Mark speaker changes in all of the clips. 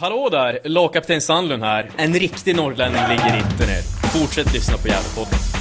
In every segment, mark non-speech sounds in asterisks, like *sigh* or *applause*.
Speaker 1: Hallå där! Lagkapten Sandlund här. En riktig norrlänning ligger inte ner. Fortsätt lyssna på Gävlepodden.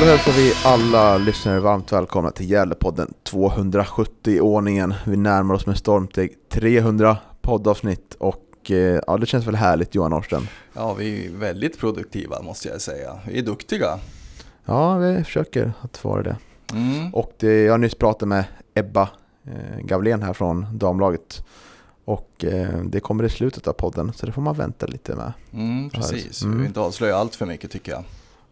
Speaker 2: Då hälsar vi alla lyssnare varmt välkomna till Gävlepodden 270-ordningen. Vi närmar oss med stormsteg 300 poddavsnitt och eh, ja, det känns väl härligt Johan Norrström?
Speaker 3: Ja, vi är väldigt produktiva måste jag säga. Vi är duktiga.
Speaker 2: Ja, vi försöker att vara det.
Speaker 3: Mm.
Speaker 2: Och det, jag har nyss pratat med Ebba eh, Gavlén här från damlaget. Och eh, det kommer i slutet av podden, så det får man vänta lite med.
Speaker 3: Mm, precis,
Speaker 2: Mm.
Speaker 3: vi vill inte avslöja allt för mycket tycker jag.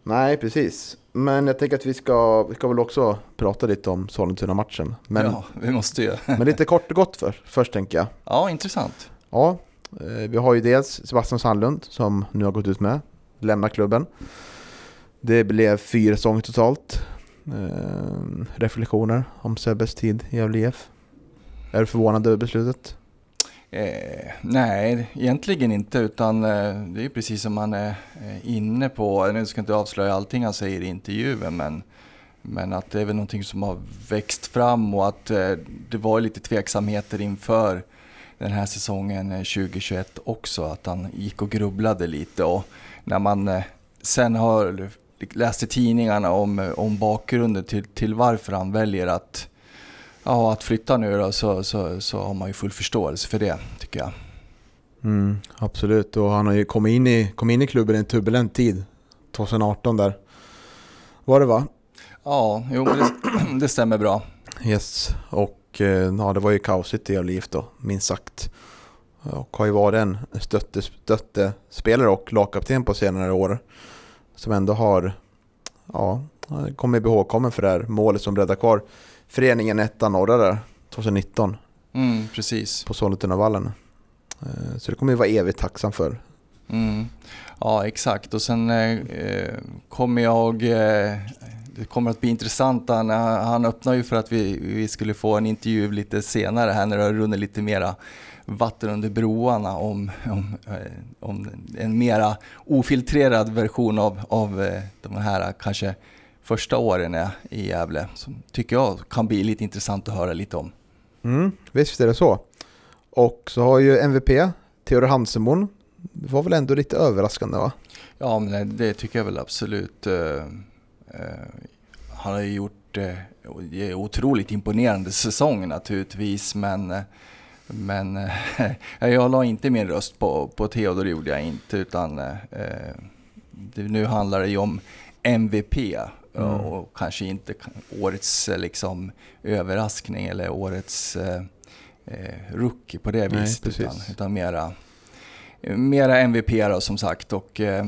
Speaker 2: Nej, precis. Men jag tänker att vi ska, vi ska väl också prata lite om Sollentuna-matchen. Men,
Speaker 3: Ja, vi måste ju. *laughs*
Speaker 2: men lite kort och gott för, först tänker jag.
Speaker 3: Ja, intressant.
Speaker 2: Ja, eh, vi har ju dels Sebastian Sandlund som nu har gått ut med, lämnar klubben. Det blev fyra säsonger totalt. Eh, reflektioner om Sebbes tid i Gävle IF? Är du förvånad över beslutet?
Speaker 3: Eh, nej, egentligen inte utan eh, det är precis som man är eh, inne på. Nu ska inte avslöja allting han säger i intervjun men, men att det är väl någonting som har växt fram och att eh, det var lite tveksamheter inför den här säsongen eh, 2021 också. Att han gick och grubblade lite och när man eh, sen har läst i tidningarna om, eh, om bakgrunden till, till varför han väljer att Ja, att flytta nu då så, så, så har man ju full förståelse för det tycker jag.
Speaker 2: Mm, absolut, och han har ju kommit in i, kommit in i klubben i en turbulent tid. 2018 där. Var det va?
Speaker 3: Ja, jo, det, *clears throat* det stämmer bra.
Speaker 2: Yes, och eh, ja, det var ju kaosigt i Gävle IF då, minst sagt. Och har ju varit en stötte, stöttespelare och lagkapten på senare år. Som ändå har ja, kommit ihågkommen för det här målet som räddade kvar föreningen etta norra där 2019
Speaker 3: Mm, precis.
Speaker 2: på Sollentunavallen. Eh, Så det kommer jag vara evigt tacksam för.
Speaker 3: Mm. Ja, exakt. Och sen eh, kommer jag... Eh, det kommer att bli intressant. Han, han öppnar ju för att vi, vi skulle få en intervju lite senare här när det har runnit lite mera vatten under broarna om, om, eh, om en mera ofiltrerad version av, av eh, de här kanske första åren i Gävle. Som tycker jag kan bli lite intressant att höra lite om.
Speaker 2: Mm, visst är det så. Och så har ju MVP, Theodor Hansemon, det var väl ändå lite överraskande va?
Speaker 3: Ja, men det tycker jag väl absolut. Eh, eh, han har ju gjort eh, otroligt imponerande säsong naturligtvis, men, men *laughs* jag la inte min röst på, på Theodor, gjorde jag inte, utan nu handlar det ju om MVP
Speaker 2: Mm.
Speaker 3: och kanske inte årets eh, liksom, överraskning eller årets eh, eh, rookie på det
Speaker 2: Nej,
Speaker 3: viset,
Speaker 2: precis.
Speaker 3: utan, utan mera Mera MVP då som sagt och eh,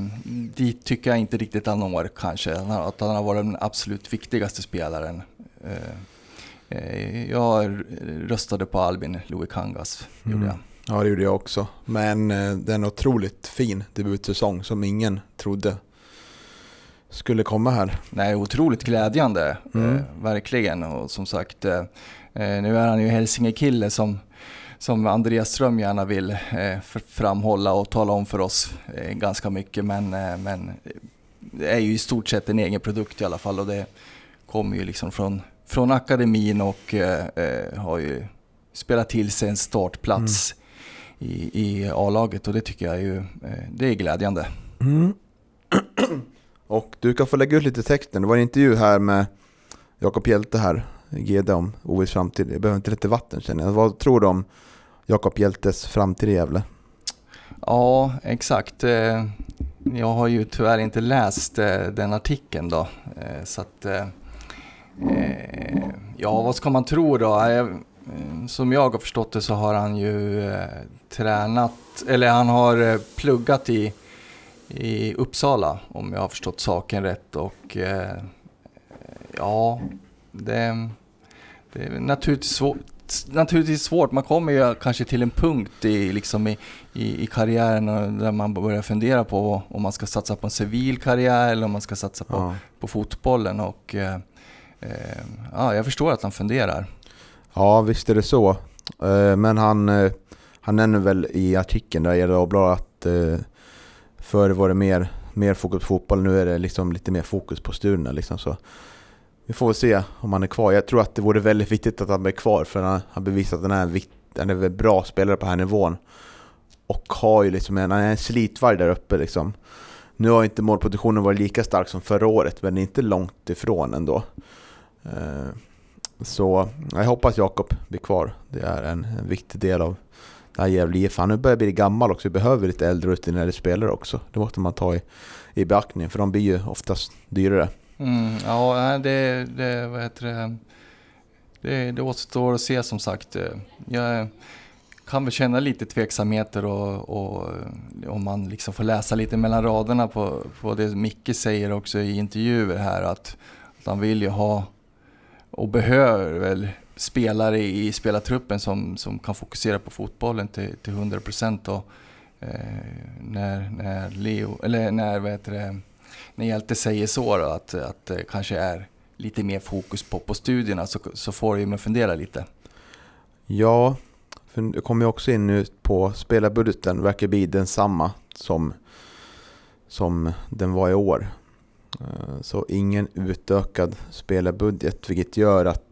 Speaker 3: dit tycker jag inte riktigt han når kanske. Att han har varit den absolut viktigaste spelaren. Eh, eh, jag röstade på Albin Louis Kangas. Gjorde
Speaker 2: Mm.
Speaker 3: jag.
Speaker 2: Ja, det gjorde jag också. Men eh, det är en otroligt fin debutsäsong som ingen trodde skulle komma här.
Speaker 3: Nej, otroligt glädjande.
Speaker 2: Mm.
Speaker 3: Eh, verkligen. Och som sagt, eh, eh, nu är han ju Hälsingekille som, som Andreas Ström gärna vill eh, framhålla och tala om för oss eh, ganska mycket. Men, eh, men det är ju i stort sett en egen produkt i alla fall och det kommer ju liksom från, från akademin och eh, eh, har ju spelat till sig en startplats i, i A-laget och det tycker jag är ju, eh, det är glädjande.
Speaker 2: Mm. Och du kan få lägga ut lite texten. Det var en intervju här med Jakob Hjelte här, GD om OS framtid. Jag behöver inte lite vatten känner jag. Vad tror du om Jakob Hjeltes framtid i Gävle?
Speaker 3: Ja, exakt. Eh, jag har ju tyvärr inte läst eh, den artikeln då. Eh, så att, ja, vad ska man tro då? Som jag har förstått det så har han ju tränat, eller han har pluggat i, i Uppsala om jag har förstått saken rätt. Och eh, ja, det, det är naturligtvis svårt naturligtvis svårt. Man kommer ju kanske till en punkt i, liksom i, i, i karriären där man börjar fundera på om man ska satsa på en civil karriär eller om man ska satsa på,
Speaker 2: Ja.
Speaker 3: på fotbollen. Och, eh, eh, ja, jag förstår att han funderar.
Speaker 2: Ja, visst är det så. Eh, Men han, eh, han nämner väl i artikeln där i Dagbladet att förr var det mer, mer fokus på fotboll, nu är det liksom lite mer fokus på studierna. Liksom, så. Vi får väl se om han är kvar. Jag tror att det vore väldigt viktigt att han blir kvar för han har bevisat att han är en, vikt, han är en bra spelare på den här nivån. Och har ju liksom en, han är en slitvarg där uppe liksom. Nu har inte målproduktionen varit lika stark som förra året, men det är inte långt ifrån ändå. Eh, så jag hoppas Jakob blir kvar. Det är en, en viktig del av det här Gävle IF. Han nu börjar bli gammal också. Vi behöver lite äldre rutinerade spelare också. Det måste man ta i, i beaktning för de blir ju oftast dyrare.
Speaker 3: Mm, ja, det, det, vad heter det, det, det återstår att se som sagt. Jag kan väl känna lite tveksamheter och, och om man liksom får läsa lite mellan raderna på, på det Micke säger också i intervjuer här att, att han vill ju ha och behöver väl spelare i spelartruppen som, som kan fokusera på fotbollen till, till 100 procent. Eh, när, när Leo, eller när, vad heter det, när Hjälte säger så då, att, att det kanske är lite mer fokus på, på studierna så, så får det ju mig fundera lite.
Speaker 2: Ja, för det kommer ju också in nu på spelarbudgeten. Verkar bli densamma som, som den var i år. Eh, så ingen utökad spelarbudget, vilket gör att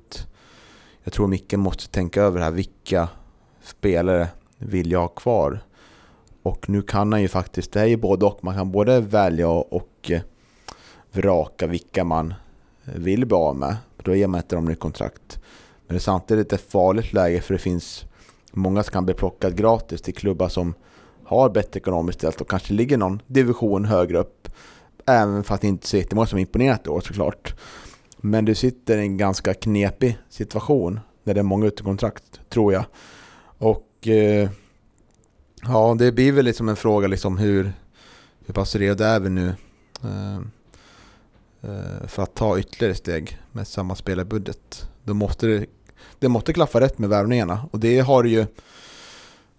Speaker 2: jag tror Micke måste tänka över det här. Vilka spelare vill jag ha kvar? Och nu kan han ju faktiskt, det är ju både och. Man kan både välja och eh, vraka vilka man eh, vill bli av med. Då ger man inte dem nytt kontrakt. Men det är samtidigt ett farligt läge för det finns många som kan bli plockade gratis till klubbar som har bättre ekonomiskt ställt och kanske ligger någon division högre upp. Även fast det inte är så jättemånga som imponerat i år såklart. Men du sitter i en ganska knepig situation när det är många utekontrakt, tror jag. Och eh, ja, det blir väl liksom en fråga liksom hur, hur pass redo är vi nu eh, eh för att ta ytterligare steg med samma spelarbudget. Då måste det, det måste klaffa rätt med värvningarna och det har det ju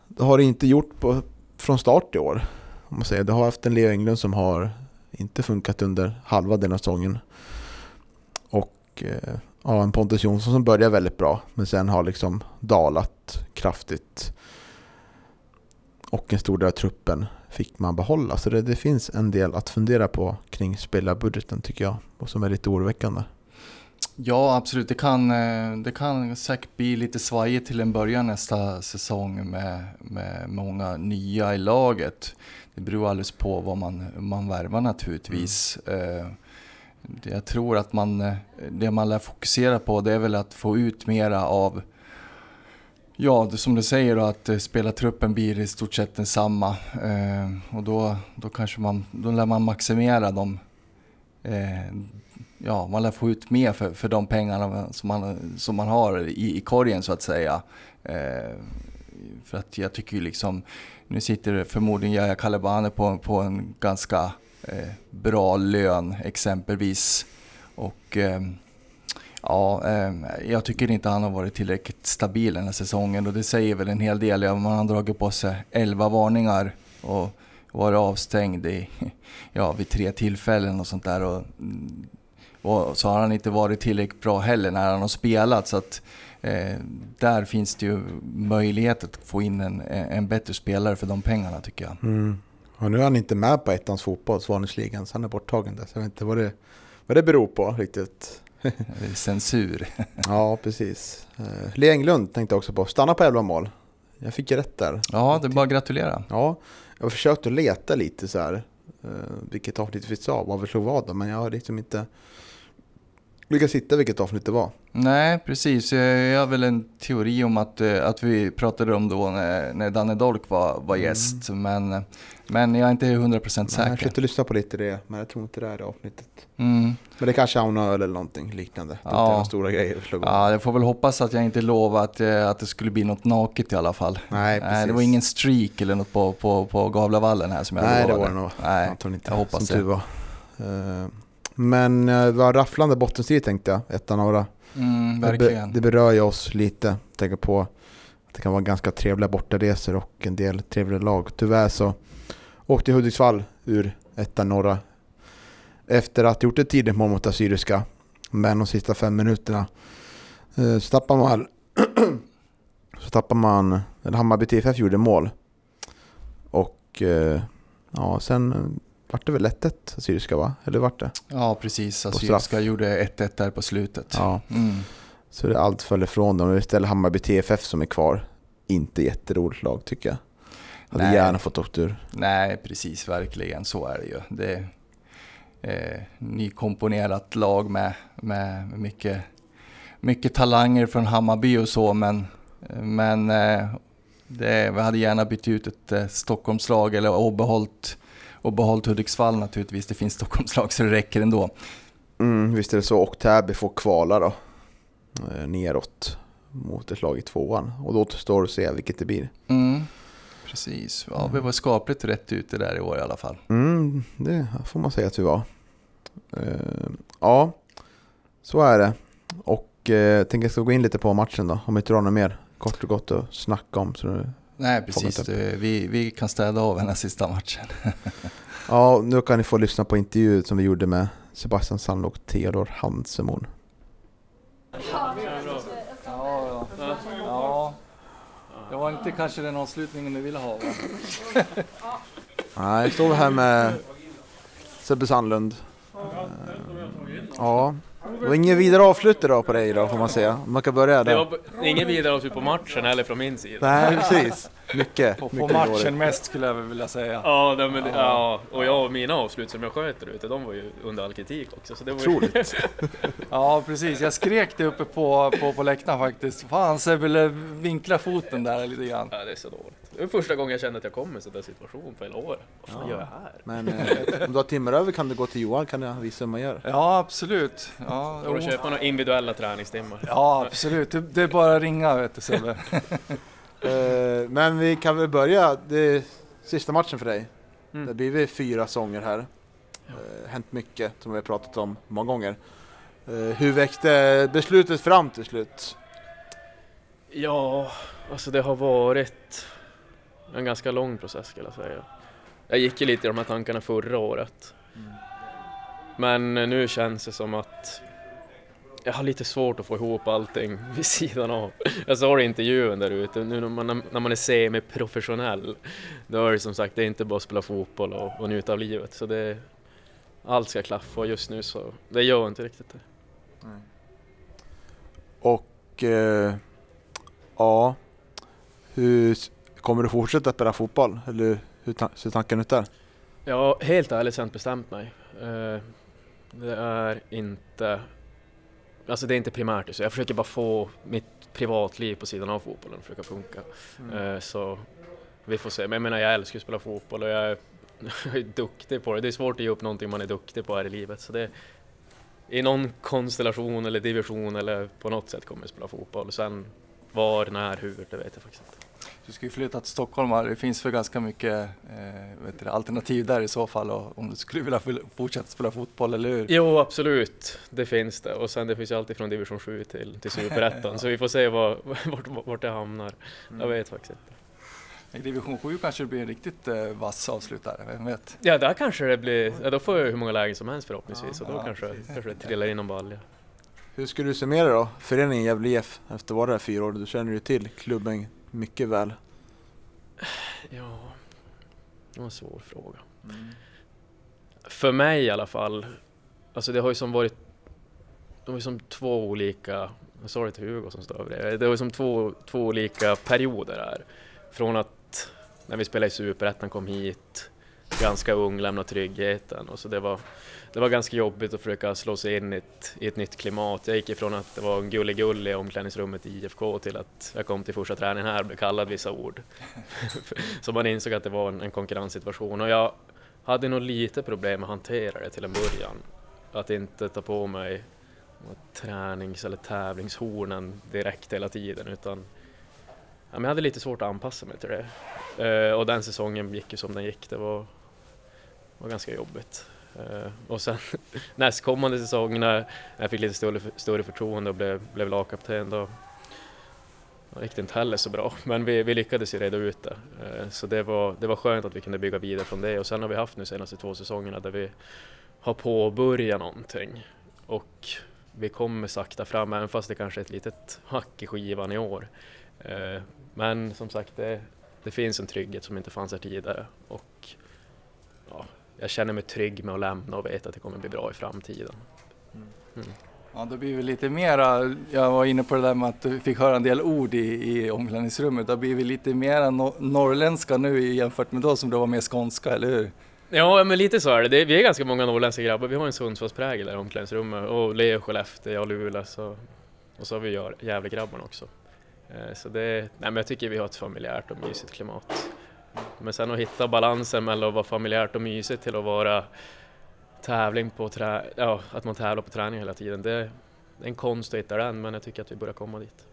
Speaker 2: det har det inte gjort på, från start i år. Om man säger. Det har haft en Leo Englund som har inte funkat under halva den här säsongen. Och eh, ja, en Pontus Jonsson som börjar väldigt bra men sen har liksom dalat kraftigt. Och en stor del av truppen fick man behålla. Så det, det finns en del att fundera på kring spelarbudgeten tycker jag. Och som är lite oroväckande.
Speaker 3: Ja, absolut. Det kan, eh, det kan säkert bli lite svajigt till en början nästa säsong med, med många nya i laget. Det beror alldeles på vad man, man värvar naturligtvis. Eh, det jag tror att man, eh, det man lär fokusera på det är väl att få ut mera av Ja, som du säger då, att eh, spela spelartruppen blir i stort sett densamma. Eh, och då, då kanske man, då lär man maximera dem. Eh, ja, man lär få ut mer för, för de pengarna som man, som man har i, i korgen så att säga. Eh, för att jag tycker ju liksom, nu sitter förmodligen Yahya Kalebane på, på en ganska Eh, bra lön exempelvis. Och ehm, ja, ehm, jag tycker inte han har varit tillräckligt stabil den här säsongen och det säger väl en hel del. Man har dragit på sig 11 varningar och varit avstängd i, *laughs* ja, vid tre tillfällen och sånt där. Och, mm, och så har han inte varit tillräckligt bra heller när han har spelat. Så att, eh, där finns det ju möjlighet att få in en, en bättre spelare för de pengarna tycker jag.
Speaker 2: Mm. Och nu är han inte med på ettans fotboll, Svanesligan, så han är borttagen där. Så jag vet inte vad det, vad det beror på riktigt.
Speaker 3: Censur. *laughs*
Speaker 2: Ja, precis. Uh, Lee Englund tänkte jag också på. Stanna på 11 mål. Jag fick rätt där.
Speaker 3: Ja, det är bara att gratulera.
Speaker 2: Ja, jag har försökt att leta lite så här. Uh, vilket avsnitt vi sa, vad vi slog vad då, men jag har liksom inte lyckats hitta vilket avsnitt det var.
Speaker 3: Nej, precis. Jag har väl en teori om att, eh, att vi pratade om då när, när Danne Dolk var, var gäst. Men, men jag är inte 100%
Speaker 2: Nej, Jag
Speaker 3: säker.
Speaker 2: försökte lyssna på lite det, men jag tror inte det är det avsnittet.
Speaker 3: Mm.
Speaker 2: Men det kanske är öl eller någonting liknande. Det
Speaker 3: Ja.
Speaker 2: stora grejer.
Speaker 3: Ja, jag får väl hoppas att jag inte lovar att, eh, att det skulle bli något naket i alla fall.
Speaker 2: Nej, precis.
Speaker 3: Nej, det var ingen streak eller något på, på, på Gavlavallen här som jag
Speaker 2: Nej, det
Speaker 3: lovade.
Speaker 2: var det nog.
Speaker 3: Nej,
Speaker 2: Antagligen inte.
Speaker 3: jag hoppas
Speaker 2: som
Speaker 3: det.
Speaker 2: tur var. Eh, Men eh, det var rafflande bottenstrid tänkte jag. Ett av några
Speaker 3: Mm, verkligen.
Speaker 2: det berör ju oss lite. Tänker på att det kan vara ganska trevliga bortaresor och en del trevliga lag. Tyvärr så åkte Hudiksvall ur ettan norra efter att ha gjort ett tidigt mål mot Assyriska. Men de sista fem minuterna eh, så tappar man *clears throat* så tappar man, eller Hammarby TFF gjorde mål. Och eh, ja, sen vart det väl 1-1 Assyriska va? Eller vart det?
Speaker 3: Ja, precis. Assyriska gjorde 1-1 där på slutet.
Speaker 2: Ja.
Speaker 3: Mm.
Speaker 2: Så det allt föll ifrån dem. Istället Hammarby TFF som är kvar. Inte jätteroligt lag tycker jag. Hade
Speaker 3: Nej.
Speaker 2: gärna fått åkt ur.
Speaker 3: Nej, precis. Verkligen. Så är det ju. Det är eh, nykomponerat lag med, med mycket, mycket talanger från Hammarby och så, men, men eh, det, vi hade gärna bytt ut ett eh, Stockholmslag eller och behållit, och behållit Hudiksvall naturligtvis. Det finns Stockholmslag så det räcker ändå.
Speaker 2: Mm, visst är det så. Och Täby får kvala då. Eh, neråt mot ett lag i tvåan. Och då återstår att se vilket det blir.
Speaker 3: Mm. Precis. Ja, vi var skapligt rätt ute där i år i alla fall.
Speaker 2: Mm, det får man säga att vi var. Eh, ja, så är det. Och eh, jag tänker jag ska gå in lite på matchen då. Om inte du har något mer kort och gott att snacka om. Så
Speaker 3: Nej, precis. Det- Vi, vi kan städa av den här sista matchen. *laughs*
Speaker 2: Ja, nu kan ni få lyssna på intervjun som vi gjorde med Sebastian Sand och Theodor Hansemon.
Speaker 3: Ja, ja. ja. Det var inte kanske den avslutningen du ville ha va? *laughs*
Speaker 2: Nej, jag står här med Sebbe Sandlund. Eh, Ja, det var ingen vidare avslut idag på dig idag får man säga. Man kan börja
Speaker 1: Det
Speaker 2: där.
Speaker 1: var b- ingen vidare avslut på matchen heller från min sida.
Speaker 2: Nej, precis. Mycket,
Speaker 3: På, på
Speaker 2: mycket
Speaker 3: matchen
Speaker 2: dåligt.
Speaker 3: mest skulle jag vilja säga.
Speaker 1: Ja, nej, men, det- ja, och jag och mina avslut som jag sköt där ute, de var ju under all kritik också. Så det var ju,
Speaker 2: Otroligt. *laughs*
Speaker 3: Ja, precis. Jag skrek det uppe på, på, på läktaren faktiskt. Fan Sebbe, vinkla foten där lite grann.
Speaker 1: Ja, det är så dåligt. Det var första gången jag kände att jag kom i en sån där situation på hela året. Vad fan
Speaker 2: Ja.
Speaker 1: gör jag här?
Speaker 2: Men eh, om du har timmar över kan du gå till Johan kan jag visa hur man gör.
Speaker 3: Ja, absolut. Ja,
Speaker 1: Får du köpa några individuella träningstimmar?
Speaker 3: ja absolut. Det, det är bara att ringa vet du Sebbe. *laughs*
Speaker 2: Eh, Men vi kan väl börja. Det är sista matchen för dig.
Speaker 1: Mm.
Speaker 2: Det blir väl fyra sånger här. Eh, Hänt mycket som vi har pratat om många gånger. Eh, Hur växte beslutet fram till slut?
Speaker 1: Ja, alltså det har varit en ganska lång process skulle jag säga. Jag gick ju lite i de här tankarna förra året. Men nu känns det som att jag har lite svårt att få ihop allting *laughs* vid sidan av. Jag sa det i intervjun där ute, nu när man, när man är semi-professionell, då är det som sagt, det är inte bara att spela fotboll och, och njuta av livet. Så det, allt ska klaffa och just nu så, det gör inte riktigt det.
Speaker 2: Och eh, ja, hur kommer du fortsätta spela fotboll? Eller hur ta- ser tanken ut där?
Speaker 1: Jag har helt ärligt sent bestämt mig. Eh, Det är inte... Alltså det är inte primärt så. Jag försöker bara få mitt privatliv på sidan av fotbollen att försöka funka. Eh, Så vi får se. Men jag menar jag älskar att spela fotboll och jag är, *laughs* jag är duktig på det. Det är svårt att ge upp någonting man är duktig på här i livet. Så det, I någon konstellation eller division eller på något sätt kommer jag spela fotboll. Sen var, när, hur, det vet jag faktiskt inte.
Speaker 3: Du ska ju flytta till Stockholm, det finns för ganska mycket eh, vet du, alternativ där i så fall och om du skulle vilja fortsätta spela fotboll, eller hur?
Speaker 1: Jo, absolut. Det finns det. Och sen det finns ju alltid från division 7 till, till superettan. *laughs* Så vi får se vad, vart, vart det hamnar. Jag vet faktiskt inte.
Speaker 3: I division 7 kanske det blir en riktigt eh, vass avslutare, vem vet?
Speaker 1: Ja, där kanske det blir... Ja, då får jag hur många lägen som helst förhoppningsvis.
Speaker 3: Ja,
Speaker 1: och då
Speaker 3: ja,
Speaker 1: kanske,
Speaker 3: precis.
Speaker 1: kanske det trillar in någon balja.
Speaker 2: Hur skulle du summera då? Föreningen Gävle IF efter att vara där fyra år. Du känner ju till klubben mycket väl.
Speaker 1: Ja, det var en svår fråga. För mig i alla fall, alltså det har ju som varit, de har ju som två olika, jag sa det till Hugo som står över det, det var ju som två, två olika perioder här. Från att när vi spelade i Superettan kom hit, ganska ung, lämna tryggheten och så det var, det var ganska jobbigt att försöka slå sig in i ett, i ett nytt klimat. Jag gick ifrån att det var en gulligull i omklädningsrummet i IFK till att jag kom till första träningen här och blev kallad vissa ord. *laughs* Så man insåg att det var en, en konkurrenssituation och jag hade nog lite problem att hantera det till en början. Att inte ta på mig tränings eller tävlingshornen direkt hela tiden utan ja, men jag hade lite svårt att anpassa mig till det. Eh, och den säsongen gick ju som den gick. Det var, var ganska jobbigt. Eh, och sen *laughs* nästkommande säsong när jag fick lite större, större förtroende och blev, blev lagkapten då, då gick det inte heller så bra. Men vi, vi lyckades ju reda ut det. Eh, så det var, det var skönt att vi kunde bygga vidare från det och sen har vi haft nu senaste två säsongerna där vi har påbörjat någonting. Och vi kommer sakta fram, även fast det kanske är ett litet hack i skivan i år. Eh, men som sagt, det, det finns en trygghet som inte fanns här tidigare. Och jag känner mig trygg med att lämna och vet att det kommer bli bra i framtiden. Mm.
Speaker 3: Ja, då blir vi lite mera, jag var inne på det där med att du fick höra en del ord i, i omklädningsrummet, då blir vi lite mera no norrländska nu jämfört med då som det var mer skånska, eller hur?
Speaker 1: Ja, men lite så är det. det vi är ganska många norrländska grabbar. Vi har en Sundsvallsprägel där i omklädningsrummet och Leo, Skellefteå, jag, Luleå så, och så har vi Gävlegrabbarna också. Eh, så det, nej, men jag tycker vi har ett familjärt och mysigt klimat. Men sen att hitta balansen mellan att vara familjärt och mysigt till att vara tävling på trä, ja, att man tävlar på träning hela tiden. Det är en konst att hitta den, men jag tycker att vi börjar komma dit.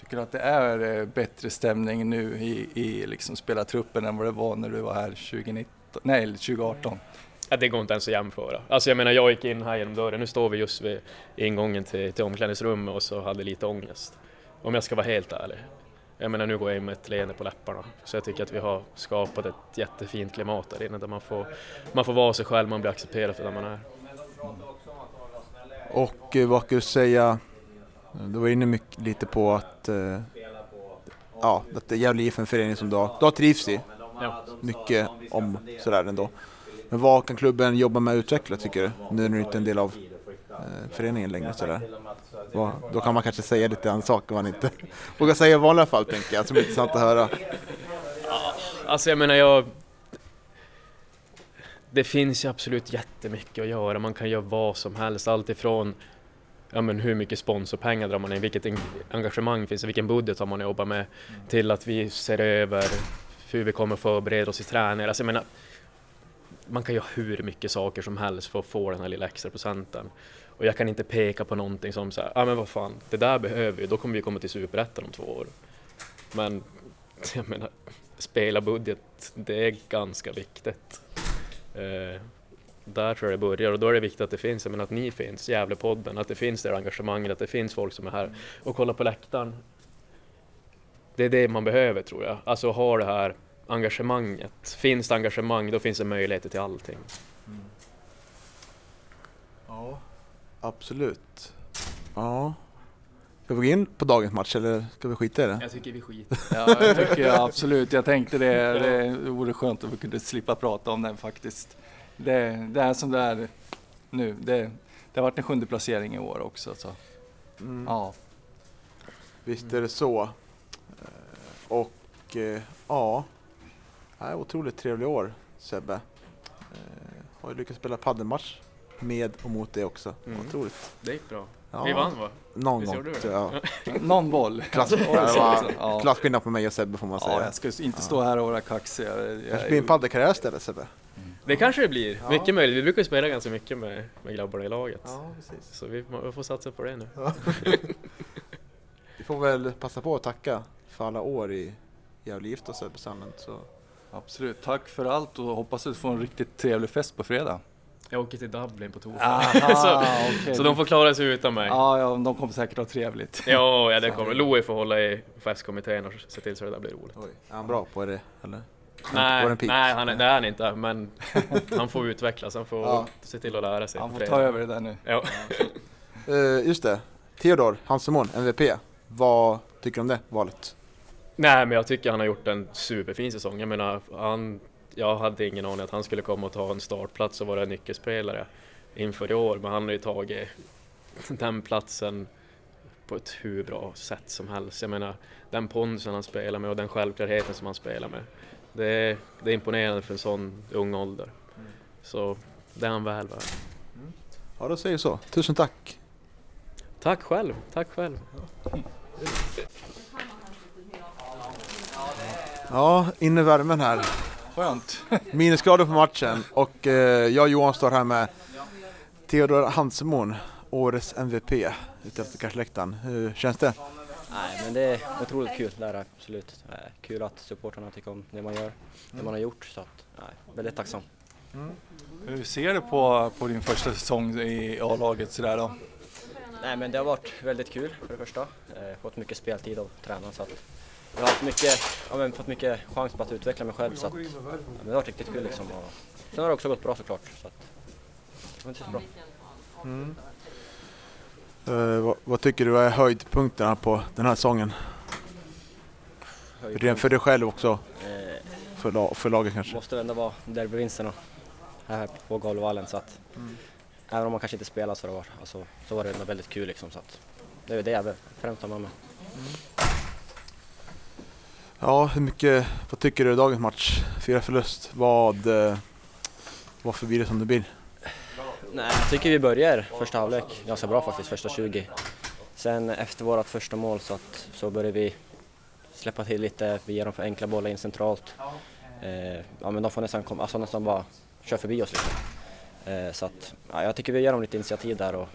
Speaker 3: Tycker du att det är eh, bättre stämning nu i, i liksom spelartruppen än vad det var när du var här 2019, nej, 2018?
Speaker 1: Ja, det går inte ens att jämföra. Alltså jag menar, jag gick in här genom dörren, nu står vi just vid ingången till, till omklädningsrummet och så hade lite ångest. Om jag ska vara helt ärlig. Jag menar nu går jag in med ett leende på läpparna. Så jag tycker att vi har skapat ett jättefint klimat där inne där man får, man får vara sig själv, man blir accepterad för den man är.
Speaker 2: Och eh, vad ska du säga, du var inne mycket, lite på att, eh, ja, att det är Gävle IF en förening som du har, du har trivs i.
Speaker 1: Ja.
Speaker 2: Mycket om sådär ändå. Men vad kan klubben jobba med att utveckla tycker du? Nu när du inte är en del av eh, föreningen längre sådär. Vad, då kan man kanske säga lite andra saker man inte *laughs* vågar säga i vanliga fall tänker jag, som är intressant att höra.
Speaker 1: Alltså jag menar jag... Det finns ju absolut jättemycket att göra, man kan göra vad som helst, allt ifrån ja, men hur mycket sponsorpengar drar man in, vilket engagemang finns det, vilken budget har man att jobba med, till att vi ser över hur vi kommer förbereda oss i träningar. Alltså jag menar, man kan göra hur mycket saker som helst för att få den här lilla extra procenten. Och jag kan inte peka på någonting som så här, ja ah, men vad fan, det där behöver vi, då kommer vi komma till superettan om två år. Men *laughs* jag menar, spelarbudget, det är ganska viktigt. Eh, där tror jag det börjar och då är det viktigt att det finns, jag menar att ni finns, Gävlepodden, att det finns det här engagemanget, att det finns folk som är här och kollar på läktaren. Det är det man behöver tror jag, alltså ha det här engagemanget. Finns det engagemang, då finns det möjligheter till allting.
Speaker 2: Ja, absolut. Ja. Ska vi gå in på dagens match eller ska vi skita i det?
Speaker 1: Jag tycker vi skiter
Speaker 3: Ja, jag tycker jag absolut. Jag tänkte det, det vore skönt om vi kunde slippa prata om den faktiskt. Det, det är som det är nu. Det, det har varit en sjunde placering i år också. Så.
Speaker 2: Mm.
Speaker 3: Ja.
Speaker 2: Visst är det så. Eh, Och eh, ja, det är otroligt trevlig år Sebbe. Eh, Har ju lyckats spela paddelmatch med och mot det också.
Speaker 1: Mm.
Speaker 2: Otroligt.
Speaker 1: Det gick bra.
Speaker 2: Ja,
Speaker 1: Vi vann va?
Speaker 2: Någon
Speaker 1: Visst
Speaker 2: gång.
Speaker 1: gjorde?
Speaker 2: Ja. *laughs*
Speaker 3: Någon boll. Ja.
Speaker 2: klasskillnad på mig och Sebbe får man säga.
Speaker 3: Ja, jag ska inte stå här och vara kaxig. Jag,
Speaker 2: Kanske blir en paddelkarriär istället Sebbe.
Speaker 1: Det kanske det blir,
Speaker 2: Ja.
Speaker 1: mycket möjligt. Vi brukar ju spela ganska mycket med, med grabbarna i laget.
Speaker 2: Ja, precis.
Speaker 1: Så vi, vi får satsa på det nu. *laughs*
Speaker 2: Vi får väl passa på att tacka för alla år i Gävle IF och Sebbe Sandlund.
Speaker 3: Absolut. Tack för allt och hoppas att du får en riktigt trevlig fest på fredag.
Speaker 1: Jag åker till Dublin på torsdag.
Speaker 3: Aha, *laughs* okej.
Speaker 1: Så de får klara sig utan mig.
Speaker 3: Ja, ja, de kommer säkert ha trevligt.
Speaker 1: Ja, ja det kommer. Louie får hålla i festkommittén och se till så det där blir roligt.
Speaker 2: Oj, är han bra på det eller?
Speaker 1: Nej, nej, han är, det är han inte, men *laughs* han får utvecklas, han får
Speaker 2: Ja.
Speaker 1: se till att lära sig.
Speaker 3: Han får ta över det där nu.
Speaker 1: Ja. *laughs*
Speaker 2: Eh, just det, Theodor Hansemon, MVP. Vad tycker du om det valet?
Speaker 1: Nej, men jag tycker han har gjort en superfin säsong. Jag menar, han, jag hade ingen aning att han skulle komma och ta en startplats och vara en nyckelspelare inför i år, men han har ju tagit den platsen på ett hur bra sätt som helst. Jag menar, den pondusen han spelar med och den självklarheten som han spelar med. Det är, det är imponerande för en sån ung ålder. Så det är han väl värd.
Speaker 2: Ja, då säger så. Tusen tack.
Speaker 1: Tack själv, tack själv.
Speaker 2: Ja, in i värmen här.
Speaker 3: Skönt.
Speaker 2: Minusgrader på matchen och eh, jag och Johan står här med Theodor Hansemon, årets MVP ute efter kanske Hur känns det?
Speaker 4: Nej, men det är otroligt kul, det är absolut. Eh, Kul att supportrarna tycker om det man gör, det man har gjort. Så att, nej, väldigt tacksam.
Speaker 5: Hur ser du på, på din första säsong i A-laget sådär då?
Speaker 4: Nej men det har varit väldigt kul för det första. Eh, fått mycket speltid av tränaren så att jag har haft mycket, ja, men fått mycket chans på att utveckla mig själv så att ja, men det har varit riktigt kul liksom. Och sen har det också gått bra såklart. Så att, det har inte bra.
Speaker 2: Eh, vad, vad tycker du är höjdpunkterna på den här säsongen? Rent för dig själv också,
Speaker 4: Eh,
Speaker 2: för, la, för laget kanske?
Speaker 4: måste väl ändå vara derbyvinsterna här på Galovallen så att även om man kanske inte spelar så, det var, alltså, så var det ändå väldigt kul liksom så att det är det jag främst har med mig.
Speaker 2: Ja, hur mycket, vad tycker du i dagens match? Fyra förlust, vad, eh, varför blir det som det blir?
Speaker 4: Nej, jag tycker vi börjar första halvlek ganska bra faktiskt, första 20. Sen efter vårt första mål så, att, så börjar vi släppa till lite, vi ger dem för enkla bollar in centralt. Eh, ja men de får nästan, kom, alltså nästan bara köra förbi oss liksom. Eh, så att, ja, jag tycker vi ger dem lite initiativ där och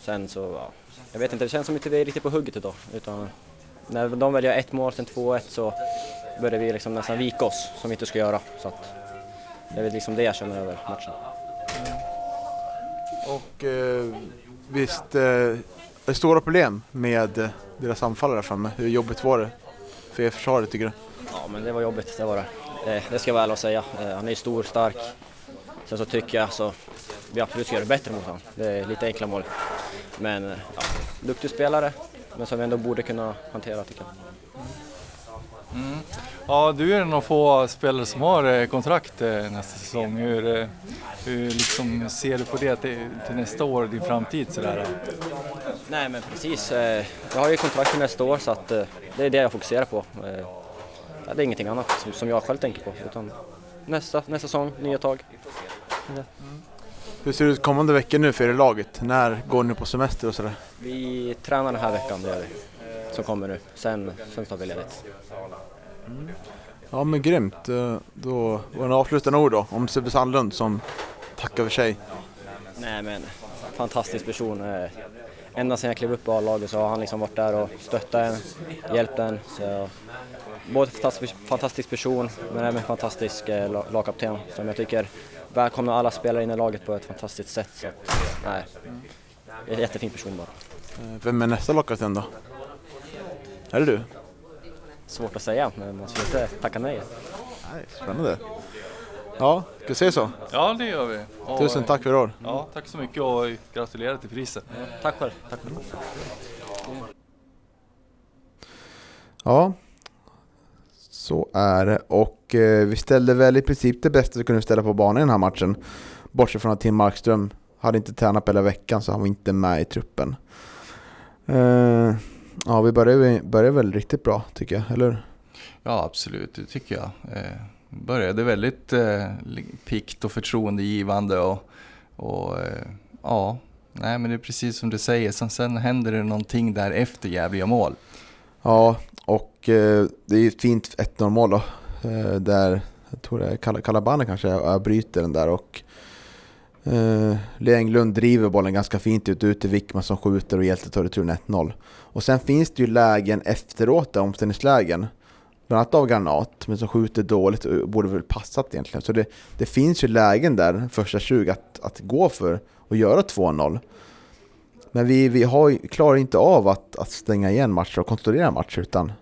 Speaker 4: sen så, ja, jag vet inte, det känns som att vi inte är riktigt på hugget idag. Utan när de väljer ett mål, sen 2-1 så börjar vi liksom nästan vika oss som vi inte ska göra. Så att, det är väl liksom det jag känner över matchen.
Speaker 2: Och eh, visst, eh, det stora problem med deras anfallare där framme? Hur jobbigt var det för er försvaret tycker du?
Speaker 4: Ja, men det var jobbigt, det var det. Eh, det ska jag vara ärlig och säga. Eh, han är ju stor, stark. Sen så tycker jag så vi absolut ska göra det bättre mot honom. Det är lite enkla mål. Men eh, ja, duktig spelare, men som vi ändå borde kunna hantera tycker jag.
Speaker 5: Ja, du är en av få spelare som har eh, kontrakt eh, nästa säsong. Hur, eh, hur liksom ser du på det till, till nästa år, din framtid sådär?
Speaker 4: Nej men precis, jag har ju kontrakt för nästa år så att det är det jag fokuserar på. Det är ingenting annat som, jag själv tänker på. Utan nästa, nästa säsong, nya tag.
Speaker 2: Hur ser det ut kommande veckor nu för er i laget? När går ni på semester och sådär?
Speaker 4: Vi tränar den här veckan, det gör vi. Som kommer nu. Sen, sen tar vi ledigt.
Speaker 2: Ja men grymt. Eh, Då var det avslutande ord då om Sebbe Sandlund som tackar för sig.
Speaker 4: Nej men, fantastisk person. Eh, Ända sedan jag klev upp i A-laget så har han liksom varit där och stöttat en, hjälpt en. Så, både fantastisk, fantastisk person men även fantastisk eh, la- lagkapten som jag tycker välkomnar alla spelare in i laget på ett fantastiskt sätt. Så, nej, en jättefin person bara.
Speaker 2: Eh, Vem är nästa lagkapten då? Är det du?
Speaker 4: Svårt att säga men man ska inte tacka nej.
Speaker 2: Nej, spännande. Ja, ska vi säga så?
Speaker 5: Ja, det gör vi. Och,
Speaker 2: Tusen tack för idag.
Speaker 5: Ja, tack så mycket och gratulerar till priset.
Speaker 4: Tack själv. Tack själv.
Speaker 2: Ja, så är det. Och eh, vi ställde väl i princip det bästa vi kunde ställa på banan i den här matchen. Bortsett från att Tim Markström hade inte tränat på hela veckan så han var inte med i truppen. Eh, ja, vi började, började väl riktigt bra tycker jag, eller hur?
Speaker 3: Ja, absolut, det tycker jag. Eh, började väldigt eh, pikt och förtroendegivande och, och eh, ja, nej men det är precis som du säger. Sen, sen händer det någonting där efter jävliga mål.
Speaker 2: Ja, och eh, det är ju ett fint 1-0 mål då. Eh, där, jag tror det är Kal- Kalabane kanske jag bryter den där och eh, Lea Englund driver bollen ganska fint ut, ut till Wickman som skjuter och Hjälte tar returen 1-0. Och sen finns det ju lägen efteråt, där, omställningslägen. Bland annat av Granat, men som skjuter dåligt och borde väl passat egentligen. Så det, det finns ju lägen där, första 20, att, att gå för och göra 2-0. Men vi, vi har, klarar inte av att, att stänga igen matcher och kontrollera matcher utan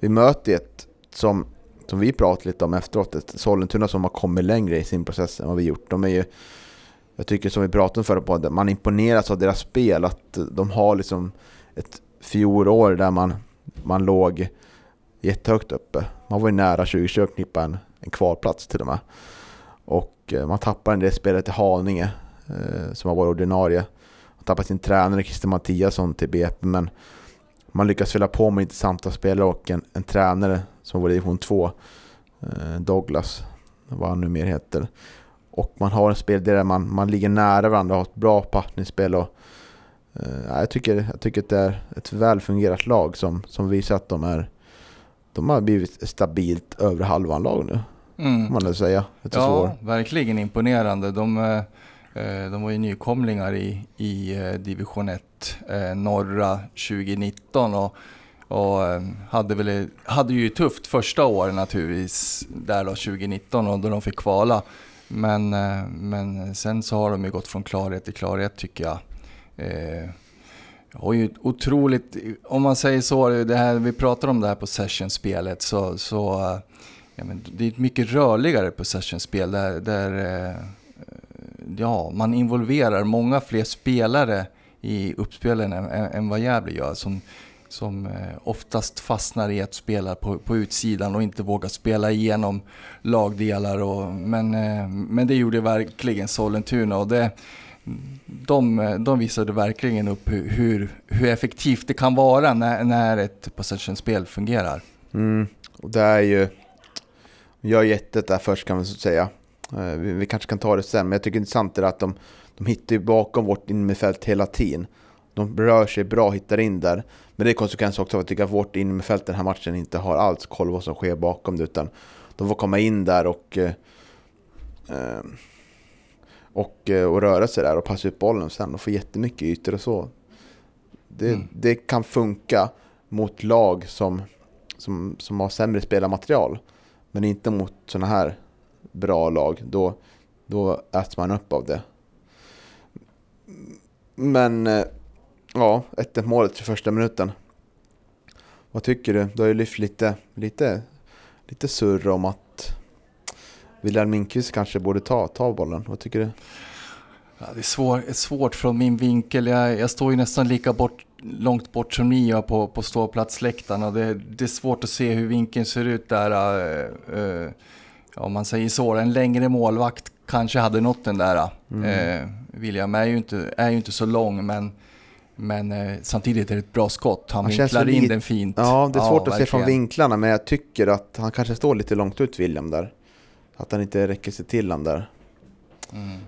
Speaker 2: vi möter ett som, som vi pratade lite om efteråt, ett Sollentuna som har kommit längre i sin process än vad vi gjort. De är ju, jag tycker som vi pratade om förra podden, man imponeras av deras spel, att de har liksom ett fjolår där man, man låg jättehögt uppe. Man var ju nära 2020 att knippa en, en kvalplats till och med. Och eh, man tappar en del spelare till Haninge eh, som har varit ordinarie. Man tappar sin tränare Christer Mattiasson till BP men man lyckas fylla på med intressanta spelare och en, en tränare som var i division 2, eh, Douglas, vad han nu mer heter. Och man har en spel där man, man ligger nära varandra och har ett bra passningsspel. Och, eh, jag, tycker, jag tycker att det är ett väl fungerat lag som, som visar att de är de har blivit stabilt över halvan lag nu,
Speaker 3: Mm.
Speaker 2: man väl säga.
Speaker 3: Ja,
Speaker 2: svår.
Speaker 3: verkligen imponerande. De, eh, Eh, de var ju nykomlingar i, i eh, division 1 eh, norra 2019 och, och hade, väl, hade ju tufft första året naturligtvis, där då 2019 och då de fick kvala. Men, men sen så har de ju gått från klarhet till klarhet tycker jag. Och ju otroligt, om man säger så, det här, vi pratar om det här på Sessionspelet så, så ja, men det är ett mycket rörligare på Sessionspel. där, där ja, man involverar många fler spelare i uppspelen än, än vad Gävle gör. Som, som eh, oftast fastnar i att spela på, på utsidan och inte vågar spela igenom lagdelar. Och, men, eh, men det gjorde verkligen Sollentuna och det, de, de visade verkligen upp hur, hur effektivt det kan vara när, när ett possession-spel fungerar.
Speaker 2: Mm. Och det är ju... Jag gett det där först kan man säga. Eh, vi, vi, kanske kan ta det sen, men jag tycker det är intressant är att de, de hittar bakom vårt innermittfält hela tiden. De rör sig bra, hittar in där. Men det är konsekvens också av att jag tycker att vårt innermittfält den här matchen inte har alls koll vad som sker bakom det, utan de får komma in där och, eh, eh och, och röra sig där och passa upp bollen sen och få jättemycket ytor och så. Det, mm. det kan funka mot lag som, som, som har sämre spelarmaterial, men inte mot sådana här bra lag, då, då äts man upp av det. Men eh, ja, 1 målet i första minuten. Vad tycker du? Du har ju lyft lite, lite, lite surr om att Wilhelm Minkvist kanske borde ta, ta bollen. Vad tycker du?
Speaker 3: Ja, det är svår, svårt från min vinkel. Jag, jag står ju nästan lika bort, långt bort som ni gör på, på ståplatsläktaren. det, det är svårt att se hur vinkeln ser ut där. Äh, äh, om man säger så, en längre målvakt kanske hade nått den där. Mm. Eh, William är ju, inte, är ju inte så lång men, men eh, samtidigt är det ett bra skott. Han, han vinklar in den fint.
Speaker 2: Ja, det är svårt ja, att se från vinklarna men jag tycker att han kanske står lite långt ut William där. Att han inte räcker sig till han där.
Speaker 3: Mm.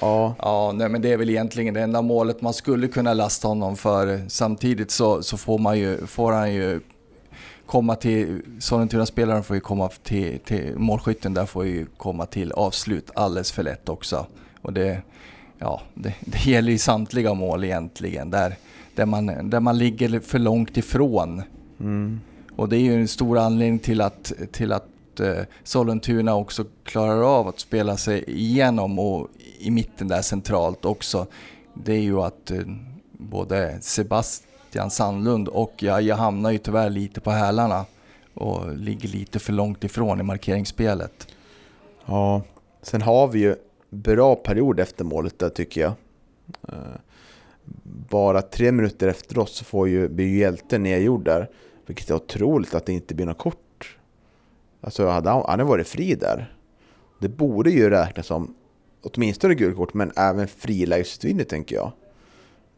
Speaker 3: Ja, ja nej, men det är väl egentligen det enda målet man skulle kunna lasta honom för. Samtidigt så, så får, man ju, får han ju komma till, Sollentuna-spelaren får ju komma till, till målskytten där får ju komma till avslut alldeles för lätt också. Och det, ja, det, det gäller ju samtliga mål egentligen, där, där, man, där man ligger för långt ifrån. Mm. Och det är ju en stor anledning till att, till att eh, Sollentuna också klarar av att spela sig igenom och i mitten där centralt också. Det är ju att eh, både Sebastian Christian Sandlund och jag, jag hamnar ju tyvärr lite på hälarna och ligger lite för långt ifrån i markeringsspelet.
Speaker 2: Ja, sen har vi ju bra period efter målet där tycker jag. Eh, bara tre minuter efter oss så får ju, blir ju hjälten nedgjord där. Vilket är otroligt att det inte blir något kort. Alltså hade han, hade varit fri där. Det borde ju räknas som åtminstone gult kort men även frilägesutvinning tänker jag.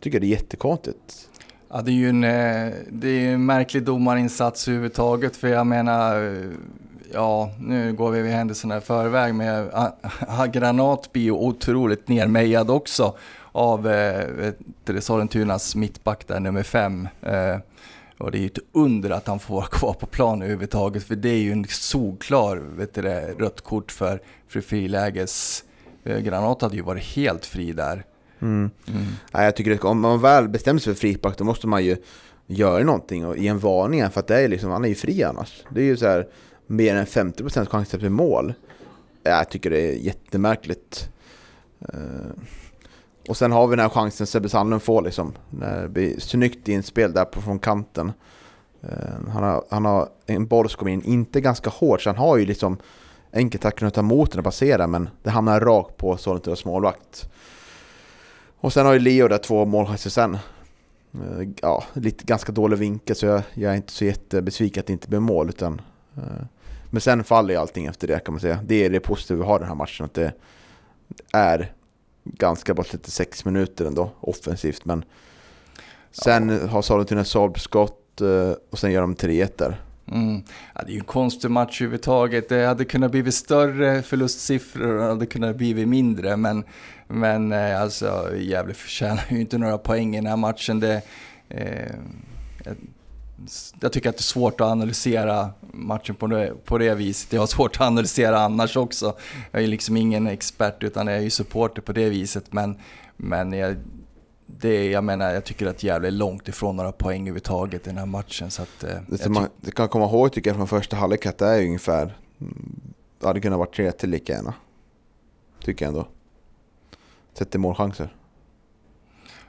Speaker 2: Tycker det är jättekonstigt.
Speaker 3: Ja, det är ju en, eh, det är en märklig domarinsats överhuvudtaget för jag menar, eh, ja nu går vi händelserna i förväg men *laughs* Granat blir ju otroligt nermejad också av eh, Sollentunas mittback där, nummer fem. Eh, och det är ju ett under att han får vara kvar på plan överhuvudtaget för det är ju en solklar vet du, rött kort för, för friläges. Eh, Granat hade ju varit helt fri där.
Speaker 2: Mm. Mm. Ja, jag tycker att om man väl bestämmer sig för frispark då måste man ju göra någonting och ge en varning för att det är liksom, han är ju fri annars. Det är ju så här mer än 50% chans att bli mål. Jag tycker det är jättemärkligt. Eh, och sen har vi den här chansen Sebbe Sandlund får liksom. När det blir snyggt inspel där på, från kanten. Eh, han, har, han har en boll som kommer in, inte ganska hårt, så han har ju liksom enkelt att kunna ta emot den och passera, men det hamnar rakt på Sollentunas målvakt. Och sen har ju Leo där två målchanser sen. Eh, ja, lite ganska dålig vinkel så jag, jag är inte så jättebesviken att det inte blir mål utan eh, Men sen faller ju allting efter det kan man säga. Det är det positiva vi har den här matchen att det är ganska bara 36 minuter ändå offensivt men Sen ja. har Sollentuna Saab-skott eh, och sen gör de 3-1 där.
Speaker 3: Mm. Ja, det är ju en konstig match överhuvudtaget. Det hade kunnat bli större förlustsiffror och det hade kunnat bli mindre. Men, men eh, alltså, Gävle förtjänar ju inte några poäng i den här matchen. Det, eh, jag tycker att det är svårt att analysera matchen på det, på det viset. Jag har svårt att analysera annars också. Jag är liksom ingen expert utan jag är ju supporter på det viset. Men, men jag, det, jag menar, jag tycker att Gävle är långt ifrån några poäng överhuvudtaget i den här matchen. Så att, eh,
Speaker 2: det som man det kan komma ihåg tycker jag från första halvlek att det är ungefär, det hade kunnat vara 3 till lika gärna. tycker jag ändå. Sett till målchanser.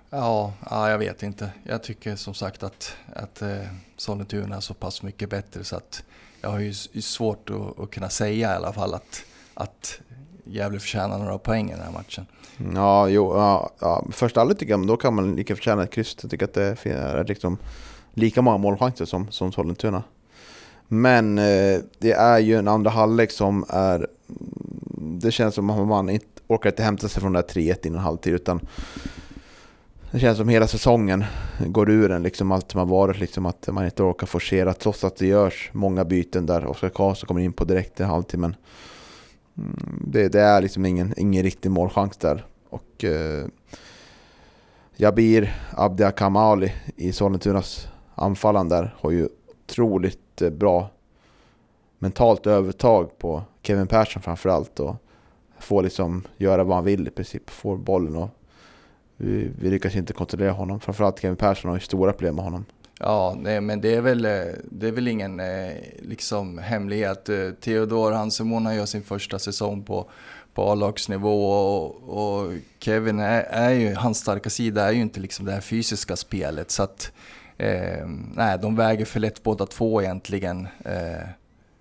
Speaker 3: Ja, ja, jag vet inte. Jag tycker som sagt att, att eh, Sollentuna är så pass mycket bättre så att jag har ju svårt att, att kunna säga i alla fall att, att Gävle förtjänar några poäng i den här matchen.
Speaker 2: Ja, jo, ja, ja. första halvlek tycker jag, men då kan man lika förtjäna ett kryss. Jag tycker att det är liksom lika många målchanser som, som Sollentuna. Men eh, det är ju en andra halvlek som är... Det känns som att man inte orkar inte hämta sig från det 3-1 innan halvtid utan det känns som hela säsongen går ur en, liksom allt som har varit, liksom att man inte orkar forcera trots att det görs många byten där. Oskar Karlsson kommer in på direkt i halvtid. Men mm, det, det, är liksom ingen, ingen riktig målchans där. Och eh, Jabir Abdiakamali i Sollentunas anfallande där har ju otroligt eh, bra mentalt övertag på Kevin Persson framförallt och får liksom göra vad han vill i princip, får bollen och vi, vi lyckas inte kontrollera honom. Framförallt Kevin Persson har ju stora problem med honom.
Speaker 3: Ja, nej, men det är väl, eh, det är väl ingen eh, liksom, hemlighet. Eh, Theodor Hansemona gör sin första säsong på, på A-lagsnivå och, och, Kevin är, är ju, hans starka sida är ju inte liksom det här fysiska spelet. Så att, eh, nej, de väger för lätt båda två egentligen. Eh,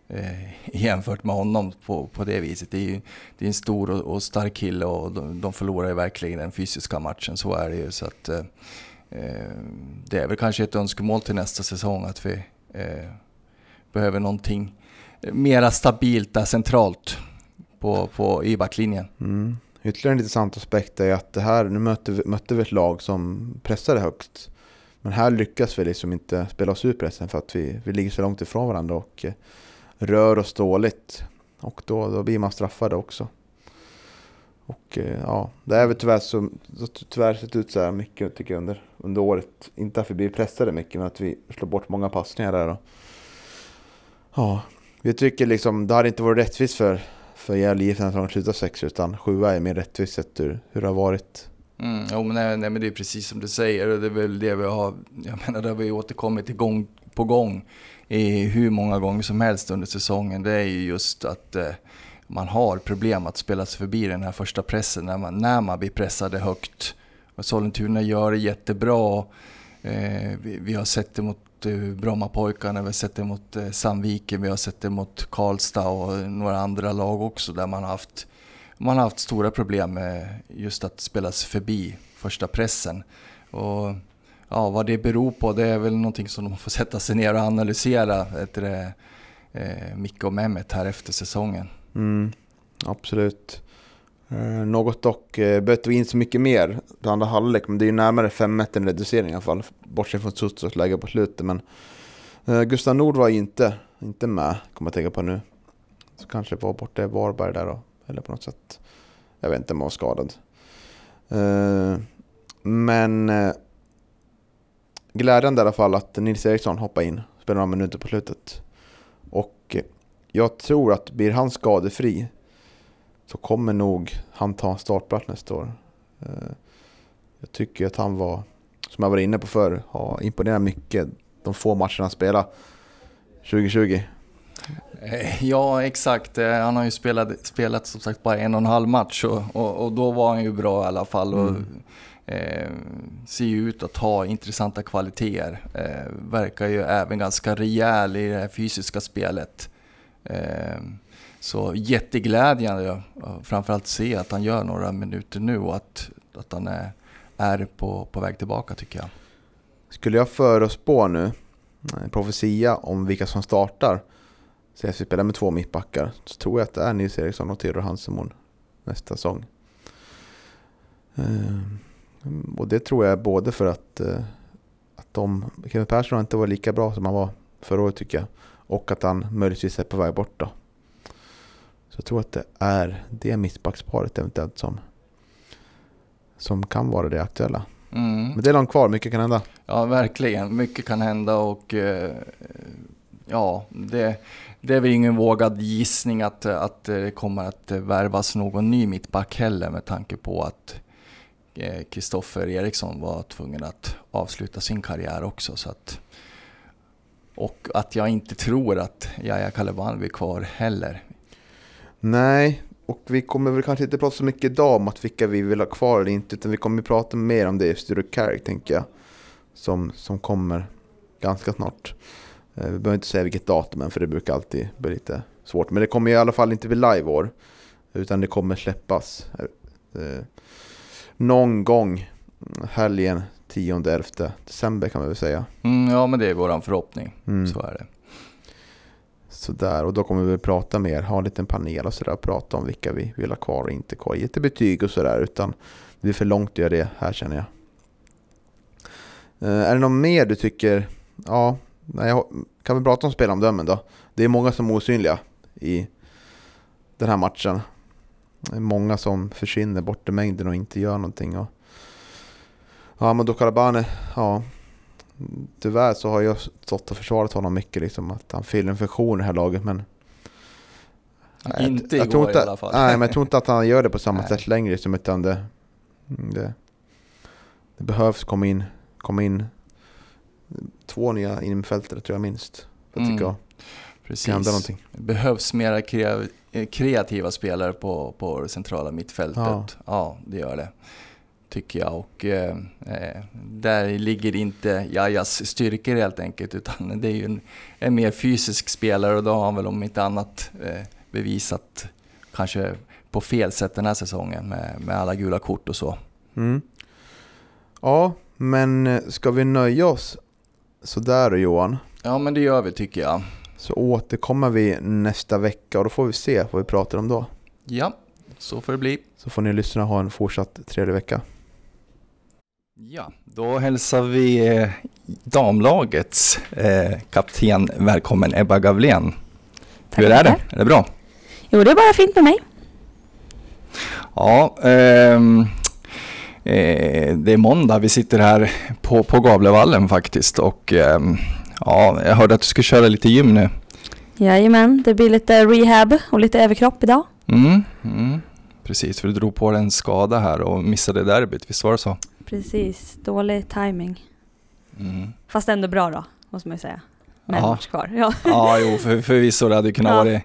Speaker 3: eh, *laughs* jämfört med honom på, på det viset. Det är, ju, det är en stor och, och stark kille och de, de förlorar ju verkligen den fysiska matchen, så är det ju. Så att, eh, eh det är väl kanske ett önskemål till nästa säsong att vi eh, behöver någonting mera stabilt där centralt på, på i backlinjen.
Speaker 2: Mm. Ytterligare en intressant aspekt är att det här, nu mötte vi, mötte vi ett lag som pressade högt. Men här lyckas vi liksom inte spela oss ur pressen för att vi, vi ligger så långt ifrån varandra och eh, rör oss dåligt. Och då, då blir man straffade också. Och eh, ja, det är väl tyvärr så, tyvärr sett ut så här mycket tycker jag under, under året. Inte att vi blir pressade mycket men att vi slår bort många passningar där. Och, ja, vi tycker liksom det hade inte varit rättvist för, för Gävle IF när de slutar sex utan sjua är mer rättvist sett hur, hur det har varit.
Speaker 3: Mm, jo, men, nej, nej, men det är precis som du säger och det är väl det vi har, jag menar det har vi återkommit till gång på gång i hur många gånger som helst under säsongen, det är ju just att eh, man har problem att spela sig förbi den här första pressen när man, när man blir pressade högt. Och Sollentuna gör det jättebra. Eh, vi, vi, har sett det mot eh, Brommapojkarna, vi har sett det mot Sandviken, vi har sett det mot Karlstad och några andra lag också där man har haft, man har haft stora problem med just att spela sig förbi första pressen. Och ja, vad det beror på, det är väl någonting som de får sätta sig ner och analysera, det, eh, Micke och Mehmet här efter säsongen.
Speaker 2: Mm, absolut. Eh, något dock, eh, behövde vi in så mycket mer på andra halvlek, men det är ju närmare 5-1 än reducering i alla fall, bortsett från Sutsos läge på slutet. Men eh, Gustav Nord var inte, inte med, kommer jag tänka på nu. Så kanske var borta i Varberg där då, eller på något sätt. Jag vet inte om han var skadad. Eh, men eh, glädjande i alla fall att Nils Eriksson hoppar in, spelar några minuter på slutet. Och jag tror att blir han skadefri så kommer nog han ta startplats nästa år. Eh, jag tycker att han var, som jag var inne på förr, har imponerat mycket de få matcherna han spelade 2020.
Speaker 3: Eh, ja, exakt. Eh, han har ju spelat, spelat som sagt bara en och en halv match och, och, och då var han ju bra i alla fall. Och, mm eh, ser ju ut att ha intressanta kvaliteter. Eh, verkar ju även ganska rejäl i det här fysiska spelet. Eh, så jätteglädjande framförallt se att han gör några minuter nu och att, att han är, är på, på väg tillbaka tycker jag.
Speaker 2: Skulle jag förutspå nu en profetia om vilka som startar så vi spelar med två mittbackar så tror jag att det är Nils Eriksson och Theodor Hansemon nästa säsong. Eh, och det tror jag är både för att, eh, att de, Kevin Persson har inte varit lika bra som han var förra året tycker jag. Och att han möjligtvis är på väg bort då. Så jag tror att det är det mittbacksparet eventuellt som, som kan vara det aktuella. Mm. Men det är långt kvar, mycket kan hända.
Speaker 3: Ja, verkligen. Mycket kan hända och eh, ja, det, det är väl ingen vågad gissning att, att det kommer att värvas någon ny mittback heller med tanke på att Eh, Kristoffer Eriksson var tvungen att avsluta sin karriär också. Så att, och att jag inte tror att Jaja Kalevan blir kvar heller.
Speaker 2: Nej, och vi kommer väl kanske inte prata så mycket idag om att vilka vi vill ha kvar eller inte, utan vi kommer prata mer om det i Studio Carrick tänker jag. Som, som kommer ganska snart. Eh, vi behöver inte säga vilket datum än, för det brukar alltid bli lite svårt. Men det kommer i alla fall inte bli live år, utan det kommer släppas eh, eh någon gång helgen 10-11 december kan man väl säga.
Speaker 3: Mm, ja, men det är våran förhoppning.
Speaker 2: Mm.
Speaker 3: Så är det.
Speaker 2: Sådär, och då kommer vi prata mer, ha en liten panel och sådär, prata om vilka vi vill ha kvar och inte kvar. Inte betyg och sådär, utan det blir för långt att göra det här känner jag. Eh, är det något mer du tycker, ja, nej, kan vi prata om spelomdömen då? Det är många som är osynliga i den här matchen. Är många som försvinner bort i mängden och inte gör någonting. Och, ja, men ja, tyvärr så har jag stått och försvarat honom mycket, liksom, att han fyller en funktion i det här laget. Men jag-
Speaker 3: Inte
Speaker 2: jag
Speaker 3: igår
Speaker 2: tror inte,
Speaker 3: i alla fall.
Speaker 2: Nej, men jag tror inte att han gör det på samma
Speaker 3: Nej.
Speaker 2: sätt längre. Liksom, utan det, det, det behövs komma in, komma in två nya innermittfältare tror jag minst. För att
Speaker 3: Mm,
Speaker 2: det ska hända
Speaker 3: Precis.
Speaker 2: någonting.
Speaker 3: Det behövs mera krea- eh, kreativa spelare på, på det centrala mittfältet.
Speaker 2: Ja.
Speaker 3: Ja. det gör det. Tycker jag. Och eh, eh, där ligger inte Jajas styrkor helt enkelt. Utan *laughs* det är ju en, en mer fysisk spelare och då har han väl om inte annat eh, bevisat kanske på fel sätt den här säsongen med, med alla gula kort och så.
Speaker 2: Mm. Ja, men eh, ska vi nöja oss sådär då Johan?
Speaker 3: Ja men det gör vi tycker jag.
Speaker 2: Så återkommer vi nästa vecka och då får vi se vad vi pratar om då.
Speaker 3: Ja, så får det bli.
Speaker 2: Så får ni lyssna och ha en fortsatt trevlig vecka.
Speaker 3: Ja, då hälsar vi eh, damlagets eh, kapten välkommen Ebba Gavlén.
Speaker 6: Tackar,
Speaker 3: Hur är det? Är det bra?
Speaker 6: Jo, det är bara fint med mig.
Speaker 3: Ja, ehm, eh, det är måndag. Vi sitter här på, på Gavlevallen faktiskt och ehm, ja, jag hörde att du ska köra lite gym nu.
Speaker 6: Jajamän, det blir lite rehab och lite överkropp idag.
Speaker 3: Mm, mm, precis, för du drog på dig en skada här och missade derbyt, visst var det så?
Speaker 6: Precis, dålig timing.
Speaker 3: Mm.
Speaker 6: Fast ändå bra då, måste man ju säga. Med
Speaker 3: Ja.
Speaker 6: match kvar. *laughs* Ja,
Speaker 3: Ja, jo, för, förvisso det hade kunnat
Speaker 6: Ja.
Speaker 3: vara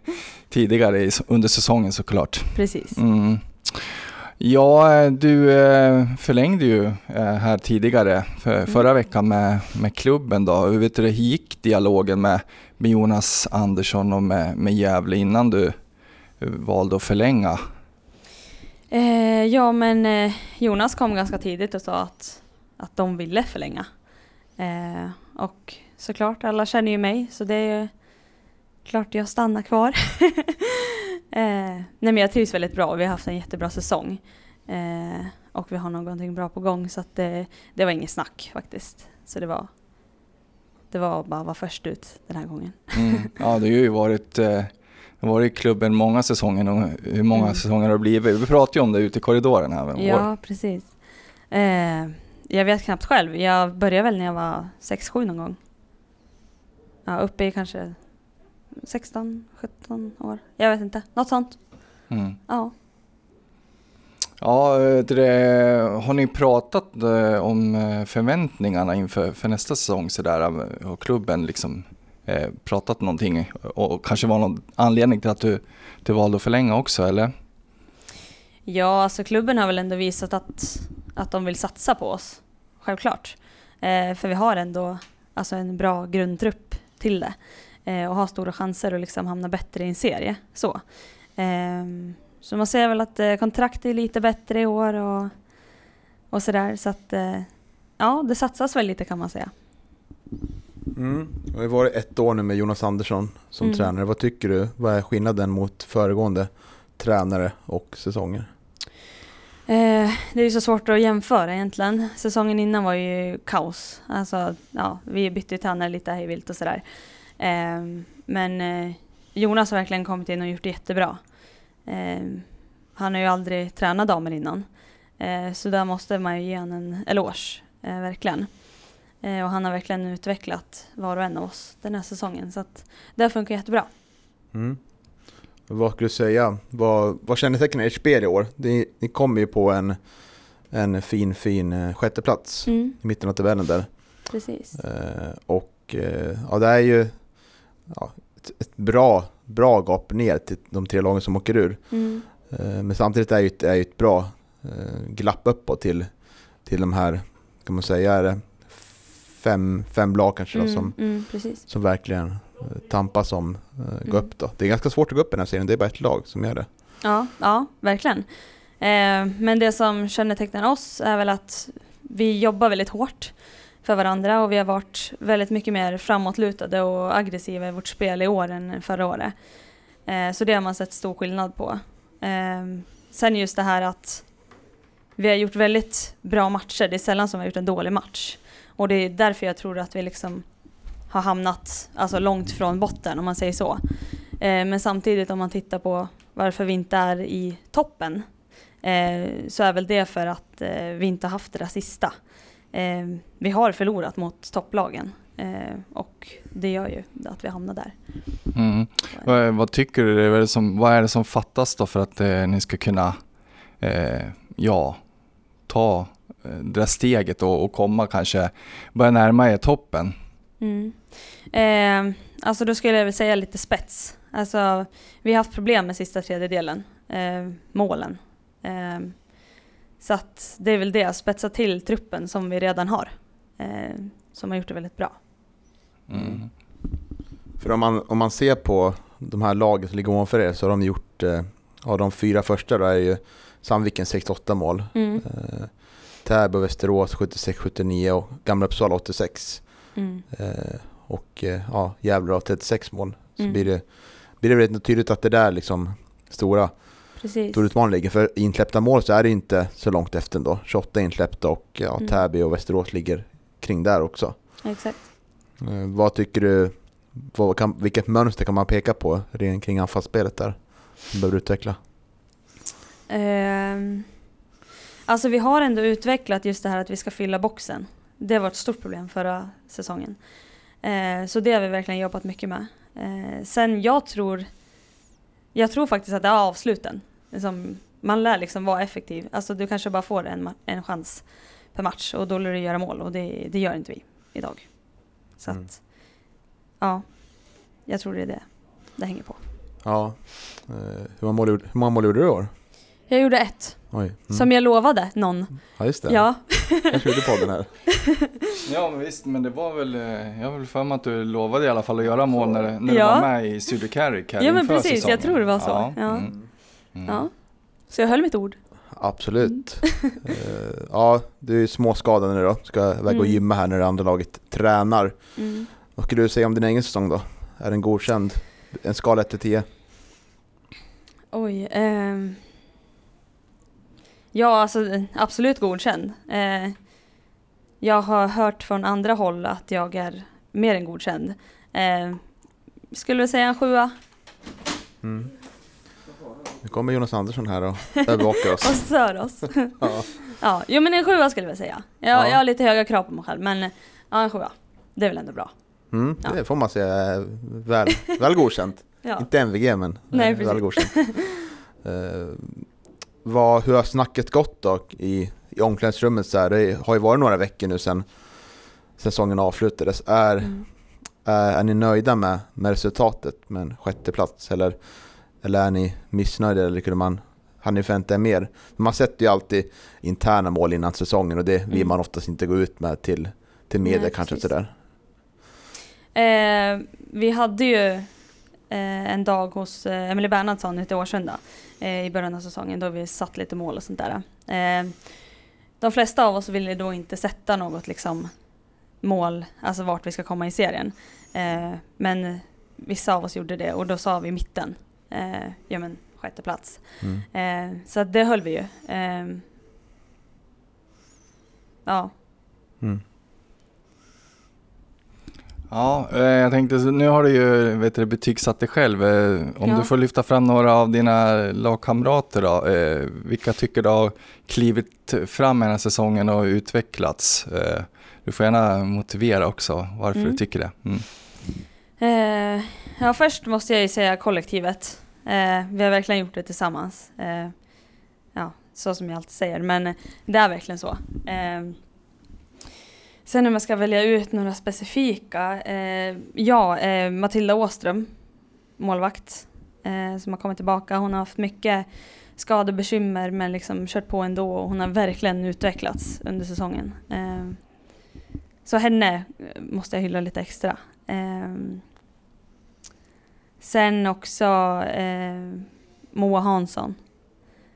Speaker 3: tidigare under säsongen såklart.
Speaker 6: precis.
Speaker 3: Mm. Ja, du eh, förlängde ju eh, här tidigare för, förra veckan med, med klubben då. Hur vet du, gick dialogen med, med Jonas Andersson och med, med Gävle innan du eh, valde att förlänga?
Speaker 6: Eh, ja, men Jonas kom ganska tidigt och sa att, att de ville förlänga. Eh, och såklart, alla känner ju mig, så det är klart jag stannar kvar. *laughs* eh, nej, men jag trivs väldigt bra. Vi har haft en jättebra säsong. Eh, och vi har någonting bra på gång, så att det, det var inget snack faktiskt. Så det var, det var bara att vara först ut den här gången.
Speaker 3: Mm. Ja, du har ju varit, eh, varit i klubben många säsonger. Och hur många
Speaker 6: Mm.
Speaker 3: säsonger har det blivit? Vi pratade ju om det ute i korridoren här.
Speaker 6: Ja, precis. Eh, jag vet knappt själv. Jag började väl när jag var 6-7 någon gång. Ja, uppe i kanske 16, 17 år. Jag vet inte. Något sånt.
Speaker 3: Mm.
Speaker 6: Ja.
Speaker 3: Ja, det, har ni pratat eh, om eh, förväntningarna inför för nästa säsong sådär? eh, Har klubben liksom eh, pratat någonting och kanske var någon anledning till att du, du valde att förlänga också eller?
Speaker 6: Ja, alltså klubben har väl ändå visat att, att de vill satsa på oss. Självklart. Eh, för vi har ändå alltså en bra grundtrupp till det. Eh, och har stora chanser att liksom hamna bättre i en serie. Så. Ehm, så man ser väl att eh, kontraktet är lite bättre i år och, och sådär. Så att eh, ja, det satsas väl lite kan man säga.
Speaker 2: Mm. Det har varit ett år nu med Jonas Andersson som
Speaker 6: Mm.
Speaker 2: tränare. Vad tycker du? Vad är skillnaden mot föregående tränare och säsonger?
Speaker 6: Eh, det är ju så svårt att jämföra egentligen. Säsongen innan var ju kaos. Alltså, ja, vi bytte ju tränare lite hej vilt och sådär. Eh, men eh, Jonas har verkligen kommit in och gjort det jättebra. Eh, han har ju aldrig tränat damer innan. Eh, så där måste man ju ge honom en eloge, eh, verkligen. Och han har verkligen utvecklat var och en av oss den här säsongen. Så att det funkar jättebra.
Speaker 2: Mm. Vad skulle du säga? Vad, vad kännetecknar ert spel i år? Ni, ni kommer ju på en, en fin, fin sjätteplats
Speaker 6: Mm,
Speaker 2: i mitten av tabellen där.
Speaker 6: precis.
Speaker 2: Eh, och eh, ja, det är ju ja, ett, ett bra, bra gap ner till de tre lagen som åker ur.
Speaker 6: Mm,
Speaker 2: Eh, men samtidigt är ju ett, är ju ett bra eh, glapp uppåt till, till de här, kan man säga, är det fem, fem lag kanske då,
Speaker 6: Mm,
Speaker 2: som,
Speaker 6: mm,
Speaker 2: som verkligen eh, tampas om eh, gå
Speaker 6: Mm.
Speaker 2: upp då. Det är ganska svårt att gå upp i den här serien, det är bara ett lag som gör det.
Speaker 6: Ja, ja verkligen. Eh, men det som kännetecknar oss är väl att vi jobbar väldigt hårt för varandra och vi har varit väldigt mycket mer framåtlutade och aggressiva i vårt spel i år än förra året. Eh, så det har man sett stor skillnad på. Eh, sen just det här att vi har gjort väldigt bra matcher, det är sällan som vi har gjort en dålig match. Och det är därför jag tror att vi liksom har hamnat alltså, långt från botten om man säger så. Eh, men samtidigt om man tittar på varför vi inte är i toppen eh, så är väl det för att eh, vi inte har haft det där sista. Eh, vi har förlorat mot topplagen eh, och det gör ju att vi hamnar där.
Speaker 3: Mm. Vad, vad tycker du, vad är, det som, vad är det som fattas då för att eh, ni ska kunna eh, ja, ta eh, det där steget och, och komma kanske, börja närma er toppen?
Speaker 6: Mm. Eh, alltså då skulle jag väl säga lite spets. Alltså, vi har haft problem med sista tredjedelen, eh, målen. Eh, så att det är väl det, spetsa till truppen som vi redan har. Eh, som har gjort det väldigt bra.
Speaker 3: Mm.
Speaker 2: För om man, om man ser på de här lagen som ligger ovanför er så har de gjort, eh, av de fyra första då är ju Sandviken 68 mål,
Speaker 6: Mm.
Speaker 2: eh, Täby och Västerås 76-79 och Gamla Uppsala 86.
Speaker 6: Mm.
Speaker 2: Eh, och eh, ja, Gävle har 36 mål. Så
Speaker 6: Mm.
Speaker 2: blir det, blir det väldigt tydligt att det där liksom stora,
Speaker 6: Precis.
Speaker 2: stora utmaningen ligger. För i insläppta mål så är det inte så långt efter ändå. 28 insläppta och ja,
Speaker 6: Mm.
Speaker 2: Täby och Västerås ligger kring där också.
Speaker 6: Exakt.
Speaker 2: Eh, vad tycker du, vad kan, vilket mönster kan man peka på kring anfallsspelet där? Som behöver utveckla?
Speaker 6: Ehm, alltså vi har ändå utvecklat just det här att vi ska fylla boxen. Det var ett stort problem förra säsongen. Eh, så det har vi verkligen jobbat mycket med. Eh, sen jag tror, jag tror faktiskt att det är avsluten. Liksom, man lär liksom vara effektiv. Alltså du kanske bara får en, en chans per match och då lär du göra mål och det, det gör inte vi idag. Så
Speaker 2: Mm.
Speaker 6: att, ja, jag tror det är det det hänger på.
Speaker 2: Ja. Eh, hur, många mål, gjorde- hur många mål gjorde du i år?
Speaker 6: Jag gjorde ett,
Speaker 2: Oj. Mm.
Speaker 6: som jag lovade någon.
Speaker 2: Ja just det.
Speaker 6: Ja,
Speaker 2: Jag gjorde podden här. *laughs*
Speaker 3: Ja men visst, men det var väl, eh, jag har väl för mig att du lovade i alla fall att göra mål när, när
Speaker 6: Ja.
Speaker 3: du var med i Studio Carrick här
Speaker 6: Ja, men precis, jag
Speaker 3: säsongen.
Speaker 6: tror det var så. Ja.
Speaker 3: mm. Mm.
Speaker 6: ja. Så jag höll mitt ord.
Speaker 2: Absolut. *laughs* Eh, ja, du är småskadad nu då. Ska iväg och
Speaker 6: Mm.
Speaker 2: gymma här när det andra laget tränar.
Speaker 6: Mm.
Speaker 2: Vad skulle du säga om din egen säsong då? Är den godkänd? En skala 1 till 10?
Speaker 6: Oj. ehm. Ja, alltså absolut godkänd. Eh, jag har hört från andra håll att jag är mer än godkänd. Eh, skulle väl säga en sjua.
Speaker 2: Mm. Nu kommer Jonas Andersson här och övervakar *laughs*
Speaker 6: Och
Speaker 2: oss.
Speaker 6: stör oss. *laughs*
Speaker 2: Ja.
Speaker 6: ja, jo men en sjua skulle jag väl säga. Jag,
Speaker 2: Ja.
Speaker 6: jag har lite höga krav på mig själv, men ja, en sjua. Det är väl ändå bra.
Speaker 2: Mm,
Speaker 6: Ja.
Speaker 2: det får man säga är väl, väl godkänt. *laughs*
Speaker 6: Ja.
Speaker 2: Inte MVG men
Speaker 6: Nej,
Speaker 2: eh, väl
Speaker 6: precis.
Speaker 2: godkänt. Eh, vad, hur har snacket gått då i, i omklädningsrummet? Så här? Det har ju varit några veckor nu sedan säsongen avslutades. Är,
Speaker 6: Mm.
Speaker 2: är, är ni nöjda med, med resultatet med en sjätte plats eller, eller är ni missnöjda eller kunde man hade ni förväntat er mer? Man sätter ju alltid interna mål innan säsongen och det vill
Speaker 6: Mm.
Speaker 2: man oftast inte gå ut med till, till media
Speaker 6: Nej,
Speaker 2: kanske
Speaker 6: precis.
Speaker 2: sådär.
Speaker 6: Eh, vi hade ju eh, en dag hos eh, Emelie Bernhardsson ute i Årsunda eh, i början av säsongen då vi satt lite mål och sånt där. Eh, de flesta av oss ville då inte sätta något liksom mål, alltså vart vi ska komma i serien. Eh, men vissa av oss gjorde det och då sa vi mitten. Eh, ja men sjätte plats.
Speaker 2: Mm.
Speaker 6: Eh, så det höll vi ju. Eh, ja.
Speaker 2: Mm.
Speaker 3: Ja, eh, jag tänkte, nu har du ju vet du, betygsatt dig själv. Eh, Om
Speaker 6: Ja.
Speaker 3: du får lyfta fram några av dina lagkamrater då. Eh, vilka tycker du har klivit fram i den här säsongen och utvecklats? Eh, du får gärna motivera också varför
Speaker 6: Mm.
Speaker 3: du tycker det. Mm.
Speaker 6: Eh, ja, först måste jag ju säga kollektivet. Eh, vi har verkligen gjort det tillsammans. Eh, ja, så som jag alltid säger, men det är verkligen så. Eh, sen om jag ska välja ut några specifika. Eh, ja, eh, Matilda Åström, målvakt. eh, som har kommit tillbaka. Hon har haft mycket skadebekymmer men liksom kört på ändå och hon har verkligen utvecklats under säsongen. Eh, så henne eh, måste jag hylla lite extra. Eh, sen också eh, Moa Hansson.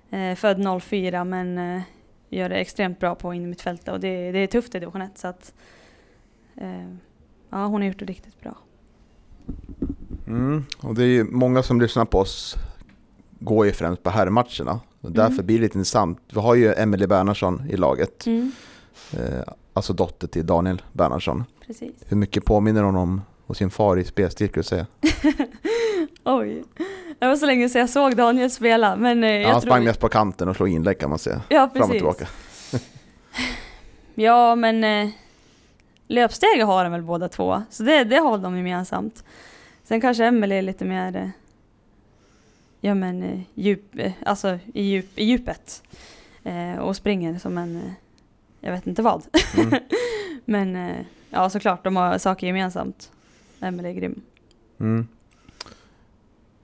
Speaker 6: Eh, född 04 men eh, gör det extremt bra på in mitt fält och det, det är tufft i division 1 så att eh, ja, hon har gjort det riktigt bra.
Speaker 2: Mm. Och det är ju många som lyssnar på oss går ju främst på herrmatcherna. Och därför
Speaker 6: Mm.
Speaker 2: blir det lite intressant. Vi har ju Emelie Bernhardsson i laget.
Speaker 6: Mm,
Speaker 2: Eh, alltså dotter till Daniel Bernhardsson.
Speaker 6: precis.
Speaker 2: Hur mycket påminner hon om och sin far i spelstil du säga? *laughs*
Speaker 6: Oj. Det var så länge sedan jag såg Daniel spela men eh,
Speaker 2: Ja,
Speaker 6: jag
Speaker 2: han
Speaker 6: tror...
Speaker 2: sprang mest på kanten och slog inlägg kan man säga.
Speaker 6: Ja,
Speaker 2: Fram och
Speaker 6: precis.
Speaker 2: tillbaka. *laughs*
Speaker 6: Ja, men eh, löpsteg har de väl båda två, så det, det har de gemensamt. Sen kanske Emelie är lite mer, eh, ja men djup, alltså i, djup, i djupet. Och springer som en, jag vet inte vad.
Speaker 2: Mm. *laughs*
Speaker 6: men ja, såklart, de har saker gemensamt. Emelie är grym.
Speaker 2: Mm.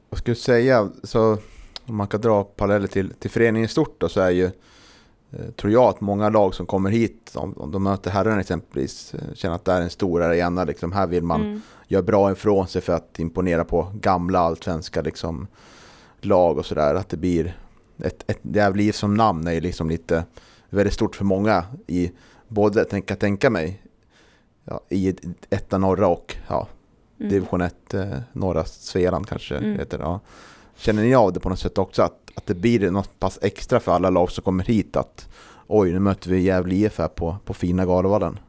Speaker 2: Jag skulle säga, så om man kan dra paralleller till, till föreningen i stort då, så är ju, eh, tror jag att många lag som kommer hit, om, om de möter herrarna exempelvis, eh, känner att det är en stor arena, liksom, här vill man
Speaker 6: Mm.
Speaker 2: göra bra ifrån sig för att imponera på gamla allsvenska liksom, lag och sådär. Att det blir ett, ett Gävle som namn är ju liksom lite väldigt stort för många i både, tänka, tänka mig, ja, i etta norra och ja,
Speaker 6: Mm.
Speaker 2: division 1 eh, norra Svealand kanske
Speaker 6: Mm.
Speaker 2: heter det. Ja. Känner ni av det på något sätt också att, att det blir något pass extra för alla lag som kommer hit att oj nu möter vi Gävle IF här på, på fina Galovallen.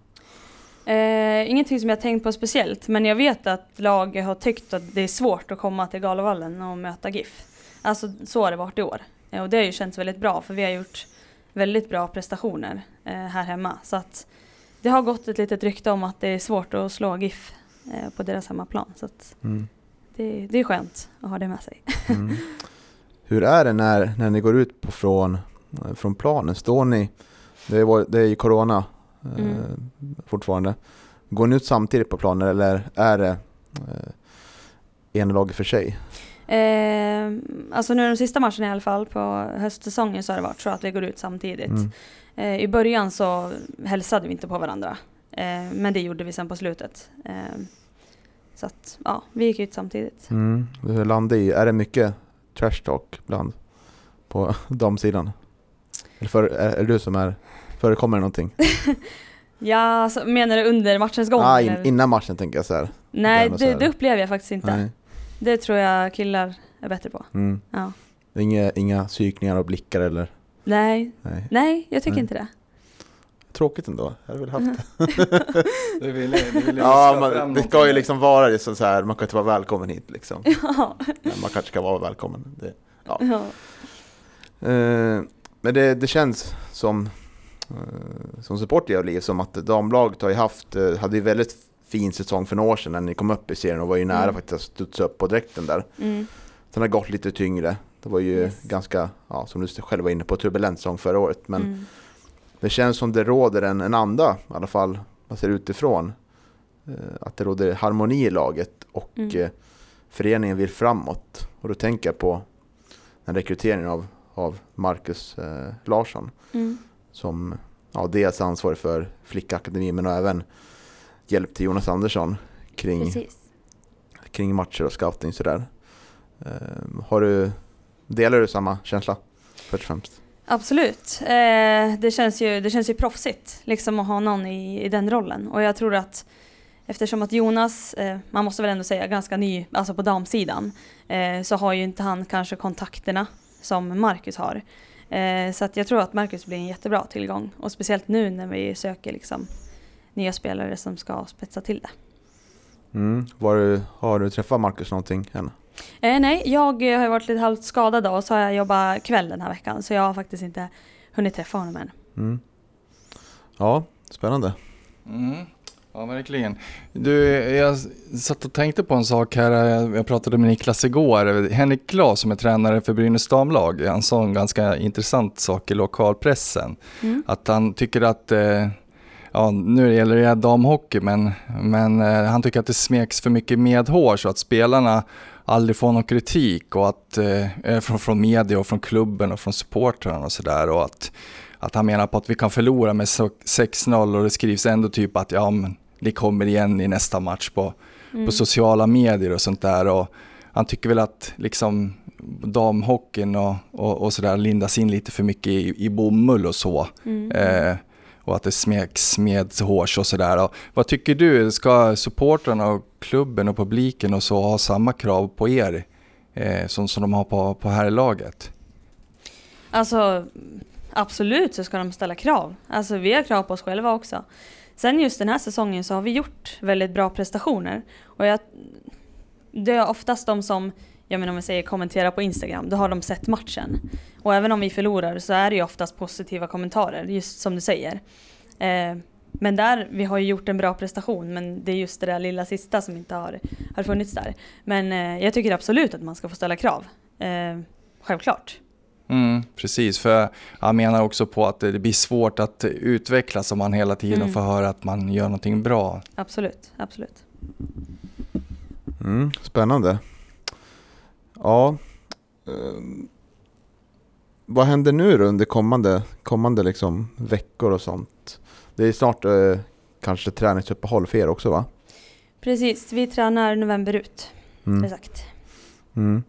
Speaker 6: Eh, ingenting som jag tänkt på speciellt, men jag vet att lag har tyckt att det är svårt att komma till Galovallen och möta GIF. Alltså så har det varit i år. Eh, och det har ju känts väldigt bra, för vi har gjort väldigt bra prestationer eh, här hemma. Så att det har gått ett litet rykte om att det är svårt att slå GIF eh, på deras hemmaplan. Så
Speaker 2: Mm.
Speaker 6: det, det är skönt att ha det med sig.
Speaker 2: Mm. Hur är det när, när ni går ut på från, eh, från planen? Står ni, det är, det är ju corona eh,
Speaker 6: Mm.
Speaker 2: fortfarande, går ni ut samtidigt på planen eller är det eh, en lag för sig?
Speaker 6: Eh, alltså nu de sista matcherna i alla fall på höstsäsongen så har det varit så att vi går ut samtidigt.
Speaker 2: Mm.
Speaker 6: Eh, I början så hälsade vi inte på varandra. Eh, men det gjorde vi sen på slutet. Eh, så att ja, vi gick ut samtidigt.
Speaker 2: Mm. Hur landar i, är det mycket trash talk ibland på *laughs* damsidan? Eller för, är, är det du som är, förekommer det någonting? *laughs*
Speaker 6: Ja, alltså, menar du under matchens gång?
Speaker 2: ah, in, innan matchen tänker jag så här.
Speaker 6: Nej,
Speaker 2: så
Speaker 6: det,
Speaker 2: här.
Speaker 6: det upplever jag faktiskt inte.
Speaker 2: Nej.
Speaker 6: Det tror jag killar är bättre på.
Speaker 2: Mm.
Speaker 6: Ja.
Speaker 2: Inga, inga psykningar och blickar eller?
Speaker 6: Nej,
Speaker 2: Nej.
Speaker 6: nej, jag tycker
Speaker 2: Nej.
Speaker 6: inte det.
Speaker 2: Tråkigt ändå, jag hade väl haft
Speaker 3: Du ville, du ville
Speaker 2: Ja, man, det ska ju liksom vara liksom så här, man kan inte vara välkommen hit liksom.
Speaker 6: Ja.
Speaker 2: Men man kanske ska vara välkommen. Det, ja.
Speaker 6: ja.
Speaker 2: Eh, men det, det känns som, eh, som support i liv som att damlaget har ju haft, eh, hade ju väldigt fin säsong för några år sedan när ni kom upp i serien och var ju nära
Speaker 6: Mm.
Speaker 2: faktiskt att studsa upp på direkten där.
Speaker 6: Mm.
Speaker 2: Sen har det gått lite tyngre. Det var ju
Speaker 6: Yes.
Speaker 2: ganska, ja, som du själv var inne på, turbulent säsong förra året. Men
Speaker 6: Mm.
Speaker 2: Det känns som det råder en, en anda, i alla fall man ser utifrån. Eh, att det råder harmoni i laget och
Speaker 6: Mm.
Speaker 2: eh, föreningen vill framåt. Och då tänker jag på den rekryteringen av, av Marcus eh, Larsson
Speaker 6: Mm.
Speaker 2: som ja, dels ansvarig för Flickakademin men även hjälp till Jonas Andersson kring,
Speaker 6: Precis.
Speaker 2: kring matcher och scouting sådär. Eh, har du, delar du samma känsla? Först och främst.
Speaker 6: Absolut. Eh, det, känns ju, det känns ju proffsigt liksom, att ha någon i, i den rollen. Och jag tror att eftersom att Jonas, eh, man måste väl ändå säga ganska ny, alltså på damsidan, eh, så har ju inte han kanske kontakterna som Marcus har. Eh, så att jag tror att Marcus blir en jättebra tillgång. Och speciellt nu när vi söker liksom, nya spelare som ska spetsa till det.
Speaker 2: Mm. Var du, har du träffat Marcus någonting än?
Speaker 6: Eh, nej, jag eh, har ju varit lite halvt skadad och så har jag jobbat kväll den här veckan. Så jag har faktiskt inte hunnit träffa honom än.
Speaker 2: Mm. Ja, spännande.
Speaker 3: Mm. Ja, verkligen. Du, jag satt och tänkte på en sak här. Jag jag pratade med Niklas igår. Henrik Klas som är tränare för Brynäs damlag. Han sa en ganska intressant sak i lokalpressen.
Speaker 6: Mm.
Speaker 3: Att han tycker att, eh, ja nu gäller det damhockey, men, men eh, han tycker att det smeks för mycket medhår så att spelarna aldrig får någon kritik och att, eh, från, från media och från klubben och från supportrarna och sådär och att, att han menar på att vi kan förlora med 6-0 och det skrivs ändå typ att ja men det kommer igen i nästa match på,
Speaker 6: Mm.
Speaker 3: på sociala medier och sånt där och han tycker väl att liksom damhockeyn och, och, och sådär lindas in lite för mycket i, i bomull och så.
Speaker 6: Mm.
Speaker 3: Eh, och att det smeks med hårs och sådär. Vad tycker du? Ska supportrarna och klubben och publiken och så ha samma krav på er eh, som, som de har på, på herrlaget?
Speaker 6: Alltså absolut så ska de ställa krav. Alltså vi har krav på oss själva också. Sen just den här säsongen så har vi gjort väldigt bra prestationer. Och jag, det är oftast de som, jag menar om vi säger kommentera på Instagram, då har de sett matchen. Och även om vi förlorar så är det ju oftast positiva kommentarer, just som du säger. Eh, men där, vi har ju gjort en bra prestation men det är just det där lilla sista som inte har, har funnits där. Men eh, jag tycker absolut att man ska få ställa krav. Eh, självklart.
Speaker 3: Mm, precis, för jag menar också på att det blir svårt att utvecklas om man hela tiden
Speaker 6: Mm.
Speaker 3: får höra att man gör någonting bra.
Speaker 6: Absolut, absolut.
Speaker 2: Mm, spännande. Ja. ehm, vad händer nu då under kommande, kommande liksom veckor och sånt? Det är snart eh, kanske träningsuppehåll för er också va?
Speaker 6: Precis, vi tränar november ut.
Speaker 2: Mm.
Speaker 6: Exakt.
Speaker 2: Mm.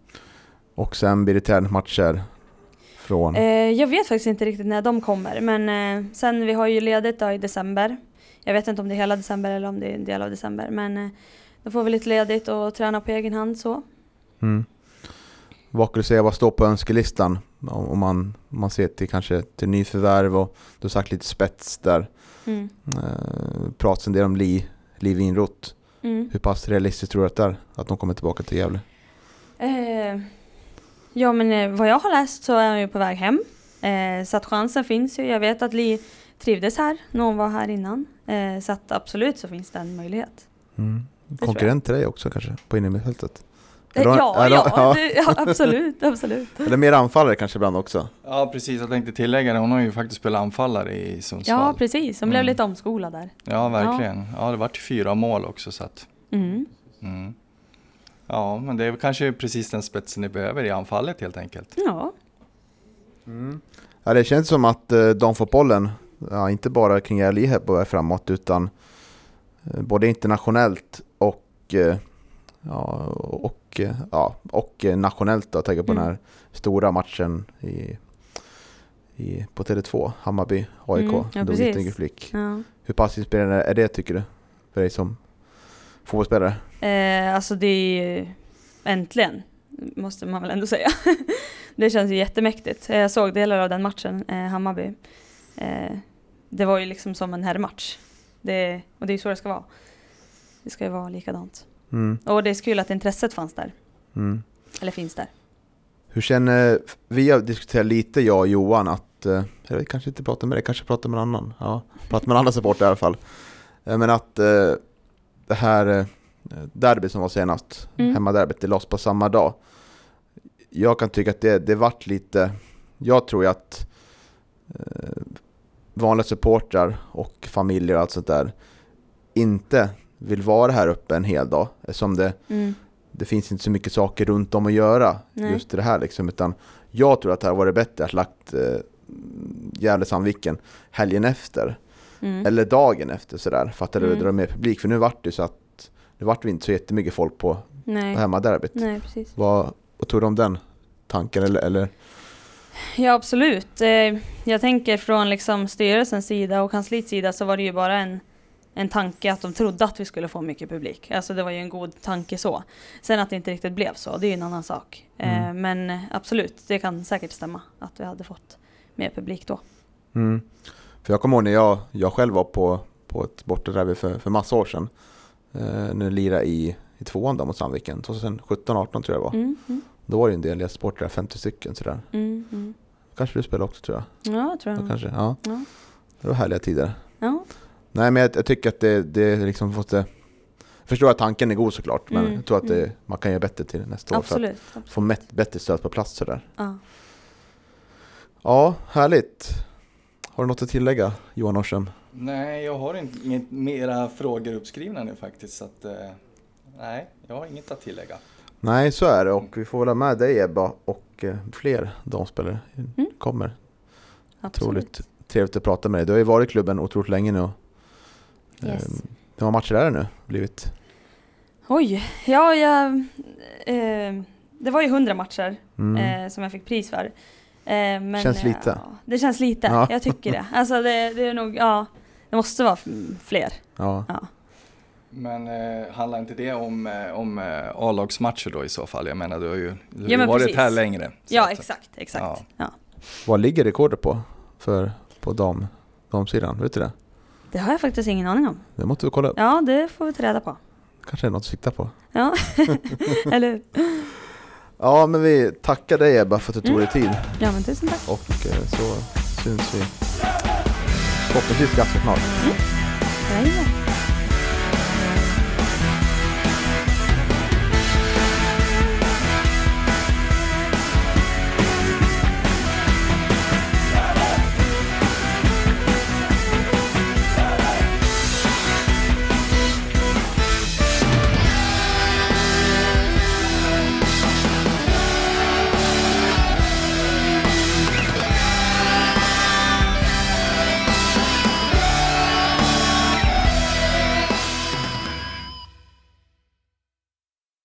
Speaker 2: Och sen blir det träningsmatcher från...
Speaker 6: Eh, jag vet faktiskt inte riktigt när de kommer, men eh, sen vi har ju ledigt då i december. Jag vet inte om det är hela december eller om det är en del av december, men eh, då får vi lite ledigt och träna på egen hand så.
Speaker 2: Mm. Vad skulle du säga, vad står på önskelistan? Om man, om man ser till kanske till nyförvärv och du har sagt lite spets där.
Speaker 6: Mm.
Speaker 2: Eh, pratas en del om Li, Li Winroth.
Speaker 6: Mm.
Speaker 2: Hur pass realistiskt tror du att det är att de kommer tillbaka till Gävle?
Speaker 6: Eh, ja men eh, vad jag har läst så är han ju på väg hem. Eh, så att chansen finns ju. Jag vet att Li trivdes här när hon var här innan. Eh, så att absolut så finns det en möjlighet.
Speaker 2: Mm. Konkurrent till dig också kanske, på innermittfältet?
Speaker 6: Eh, ja, ja,
Speaker 2: ja.
Speaker 6: det, ja, absolut, absolut.
Speaker 2: Eller mer anfallare kanske ibland också?
Speaker 3: Ja, precis. Jag tänkte tillägga det. Hon har ju faktiskt spelat anfallare i Sundsvall.
Speaker 6: Ja, precis. Hon blev
Speaker 3: Mm.
Speaker 6: lite omskolad där.
Speaker 3: Ja, verkligen. Ja, det vart fyra mål också så att...
Speaker 6: Mm.
Speaker 3: Mm. Ja, men det är kanske precis den spetsen ni behöver i anfallet helt enkelt.
Speaker 6: Ja.
Speaker 2: Ja, det känns som att eh, damfotbollen, ja, inte bara kring Gävle är framåt utan eh, både internationellt och, eh, ja, och, ja, och nationellt. Då, jag tänker på
Speaker 6: Mm.
Speaker 2: den här stora matchen i, i, på Tele2, Hammarby, AIK.
Speaker 6: Mm, ja,
Speaker 2: publik.
Speaker 6: ja.
Speaker 2: Hur pass inspirerande är det tycker du? För dig som fotbollsspelare?
Speaker 6: Eh, alltså det är ju äntligen, måste man väl ändå säga. *laughs* det känns ju jättemäktigt. Jag såg delar av den matchen, eh, Hammarby. Eh, det var ju liksom som en herrmatch. Det, och det är ju så det ska vara. Det ska ju vara likadant.
Speaker 2: Mm,
Speaker 6: Och det är så kul att intresset fanns där.
Speaker 2: mm.
Speaker 6: Eller finns där.
Speaker 2: Hur känner, vi har diskuterat lite jag och Johan att, eh, jag vet, kanske inte prata med dig, kanske prata med någon annan. Ja, prata med en annan support i alla fall. Eh, Men att eh, det här derbyt som var senast,
Speaker 6: Mm.
Speaker 2: hemmaderbyt, det lades på samma dag. Jag kan tycka att det, det vart lite, jag tror ju att vanliga supportrar och familjer och allt sånt där inte vill vara här uppe en hel dag. Som det
Speaker 6: Mm.
Speaker 2: det finns inte så mycket saker runt om att göra
Speaker 6: Nej.
Speaker 2: just det här liksom, utan jag tror att det hade varit bättre att lagt eh, Gävle-Sandviken helgen efter,
Speaker 6: Mm.
Speaker 2: eller dagen efter sådär, för att
Speaker 6: Mm.
Speaker 2: drar mer publik. För nu vart det så att det vart inte så jättemycket folk på, på hemmaderbyt.
Speaker 6: Nej, precis.
Speaker 2: Vad, vad tror du om den tanken? Eller, eller?
Speaker 6: Ja, absolut. Eh, Jag tänker från liksom styrelsens sida och kansliets sida så var det ju bara en, en tanke att de trodde att vi skulle få mycket publik. Alltså det var ju en god tanke så. Sen att det inte riktigt blev så, det är ju en annan sak. Eh,
Speaker 2: Mm.
Speaker 6: Men eh, absolut, det kan säkert stämma att vi hade fått mer publik då.
Speaker 2: Mm. För jag kommer ihåg när jag, jag själv var på, på ett bortaderby för, för massa år sedan. Eh, jag lirade i, i tvåan då mot Sandviken, 2017-18 tror jag det var.
Speaker 6: Mm, mm,
Speaker 2: Då var det en del gästsportare, 50 stycken sådär.
Speaker 6: mm, mm.
Speaker 2: Kanske du spelade också tror jag?
Speaker 6: Ja, tror
Speaker 2: Ja,
Speaker 6: jag.
Speaker 2: kanske, ja.
Speaker 6: Ja.
Speaker 2: Det var härliga tider.
Speaker 6: Ja.
Speaker 2: Nej men jag, jag tycker att det, det liksom måste... Jag förstår att tanken är god såklart, men
Speaker 6: Mm,
Speaker 2: jag tror att det,
Speaker 6: mm.
Speaker 2: man kan göra bättre till nästa år för
Speaker 6: Absolut.
Speaker 2: att
Speaker 6: absolut.
Speaker 2: få met, bättre stöd på plats sådär.
Speaker 6: Ja.
Speaker 2: Ja, härligt. Har du något att tillägga Johan Norsen?
Speaker 3: Nej, jag har inte, inget mera frågor uppskrivna nu faktiskt. Så att, eh, nej, jag har inget att tillägga.
Speaker 2: Nej, så är det och vi får väl ha med dig Ebba och eh, fler damspelare
Speaker 6: Mm.
Speaker 2: kommer.
Speaker 6: Absolut.
Speaker 2: Otroligt trevligt att prata med dig. Du har ju varit i klubben otroligt länge nu.
Speaker 6: Yes.
Speaker 2: Eh, Hur många matcher är det nu blivit?
Speaker 6: Oj, ja, jag, eh, det var ju 100 matcher
Speaker 2: Mm.
Speaker 6: eh, som jag fick pris för. Eh, men,
Speaker 2: Känns lite.
Speaker 6: Ja, det känns lite,
Speaker 2: Ja.
Speaker 6: jag tycker det. *laughs* Alltså det, det är nog, ja, det måste vara fler.
Speaker 2: Ja.
Speaker 6: Ja.
Speaker 3: Men eh, handlar inte det om, eh, om eh, A-lagsmatcher då i så fall? Jag menar, du har ju, du
Speaker 6: Ja,
Speaker 3: varit
Speaker 6: precis.
Speaker 3: här längre.
Speaker 6: Ja,
Speaker 3: att-
Speaker 6: exakt, exakt.
Speaker 3: Ja.
Speaker 6: Ja.
Speaker 2: Vad ligger rekordet på för, på dam, damsidan? Vet du det?
Speaker 6: Det har jag faktiskt ingen aning om.
Speaker 2: Det måste vi kolla upp.
Speaker 6: Ja, det får vi ta reda på.
Speaker 2: Kanske är något att sikta på.
Speaker 6: Ja, *laughs* eller hur?
Speaker 2: Ja, men vi tackar dig Ebba för att du tog dig tid
Speaker 6: Ja, men tusen tack.
Speaker 2: och eh, så syns vi förhoppningsvis ganska snart.
Speaker 6: Jajamän.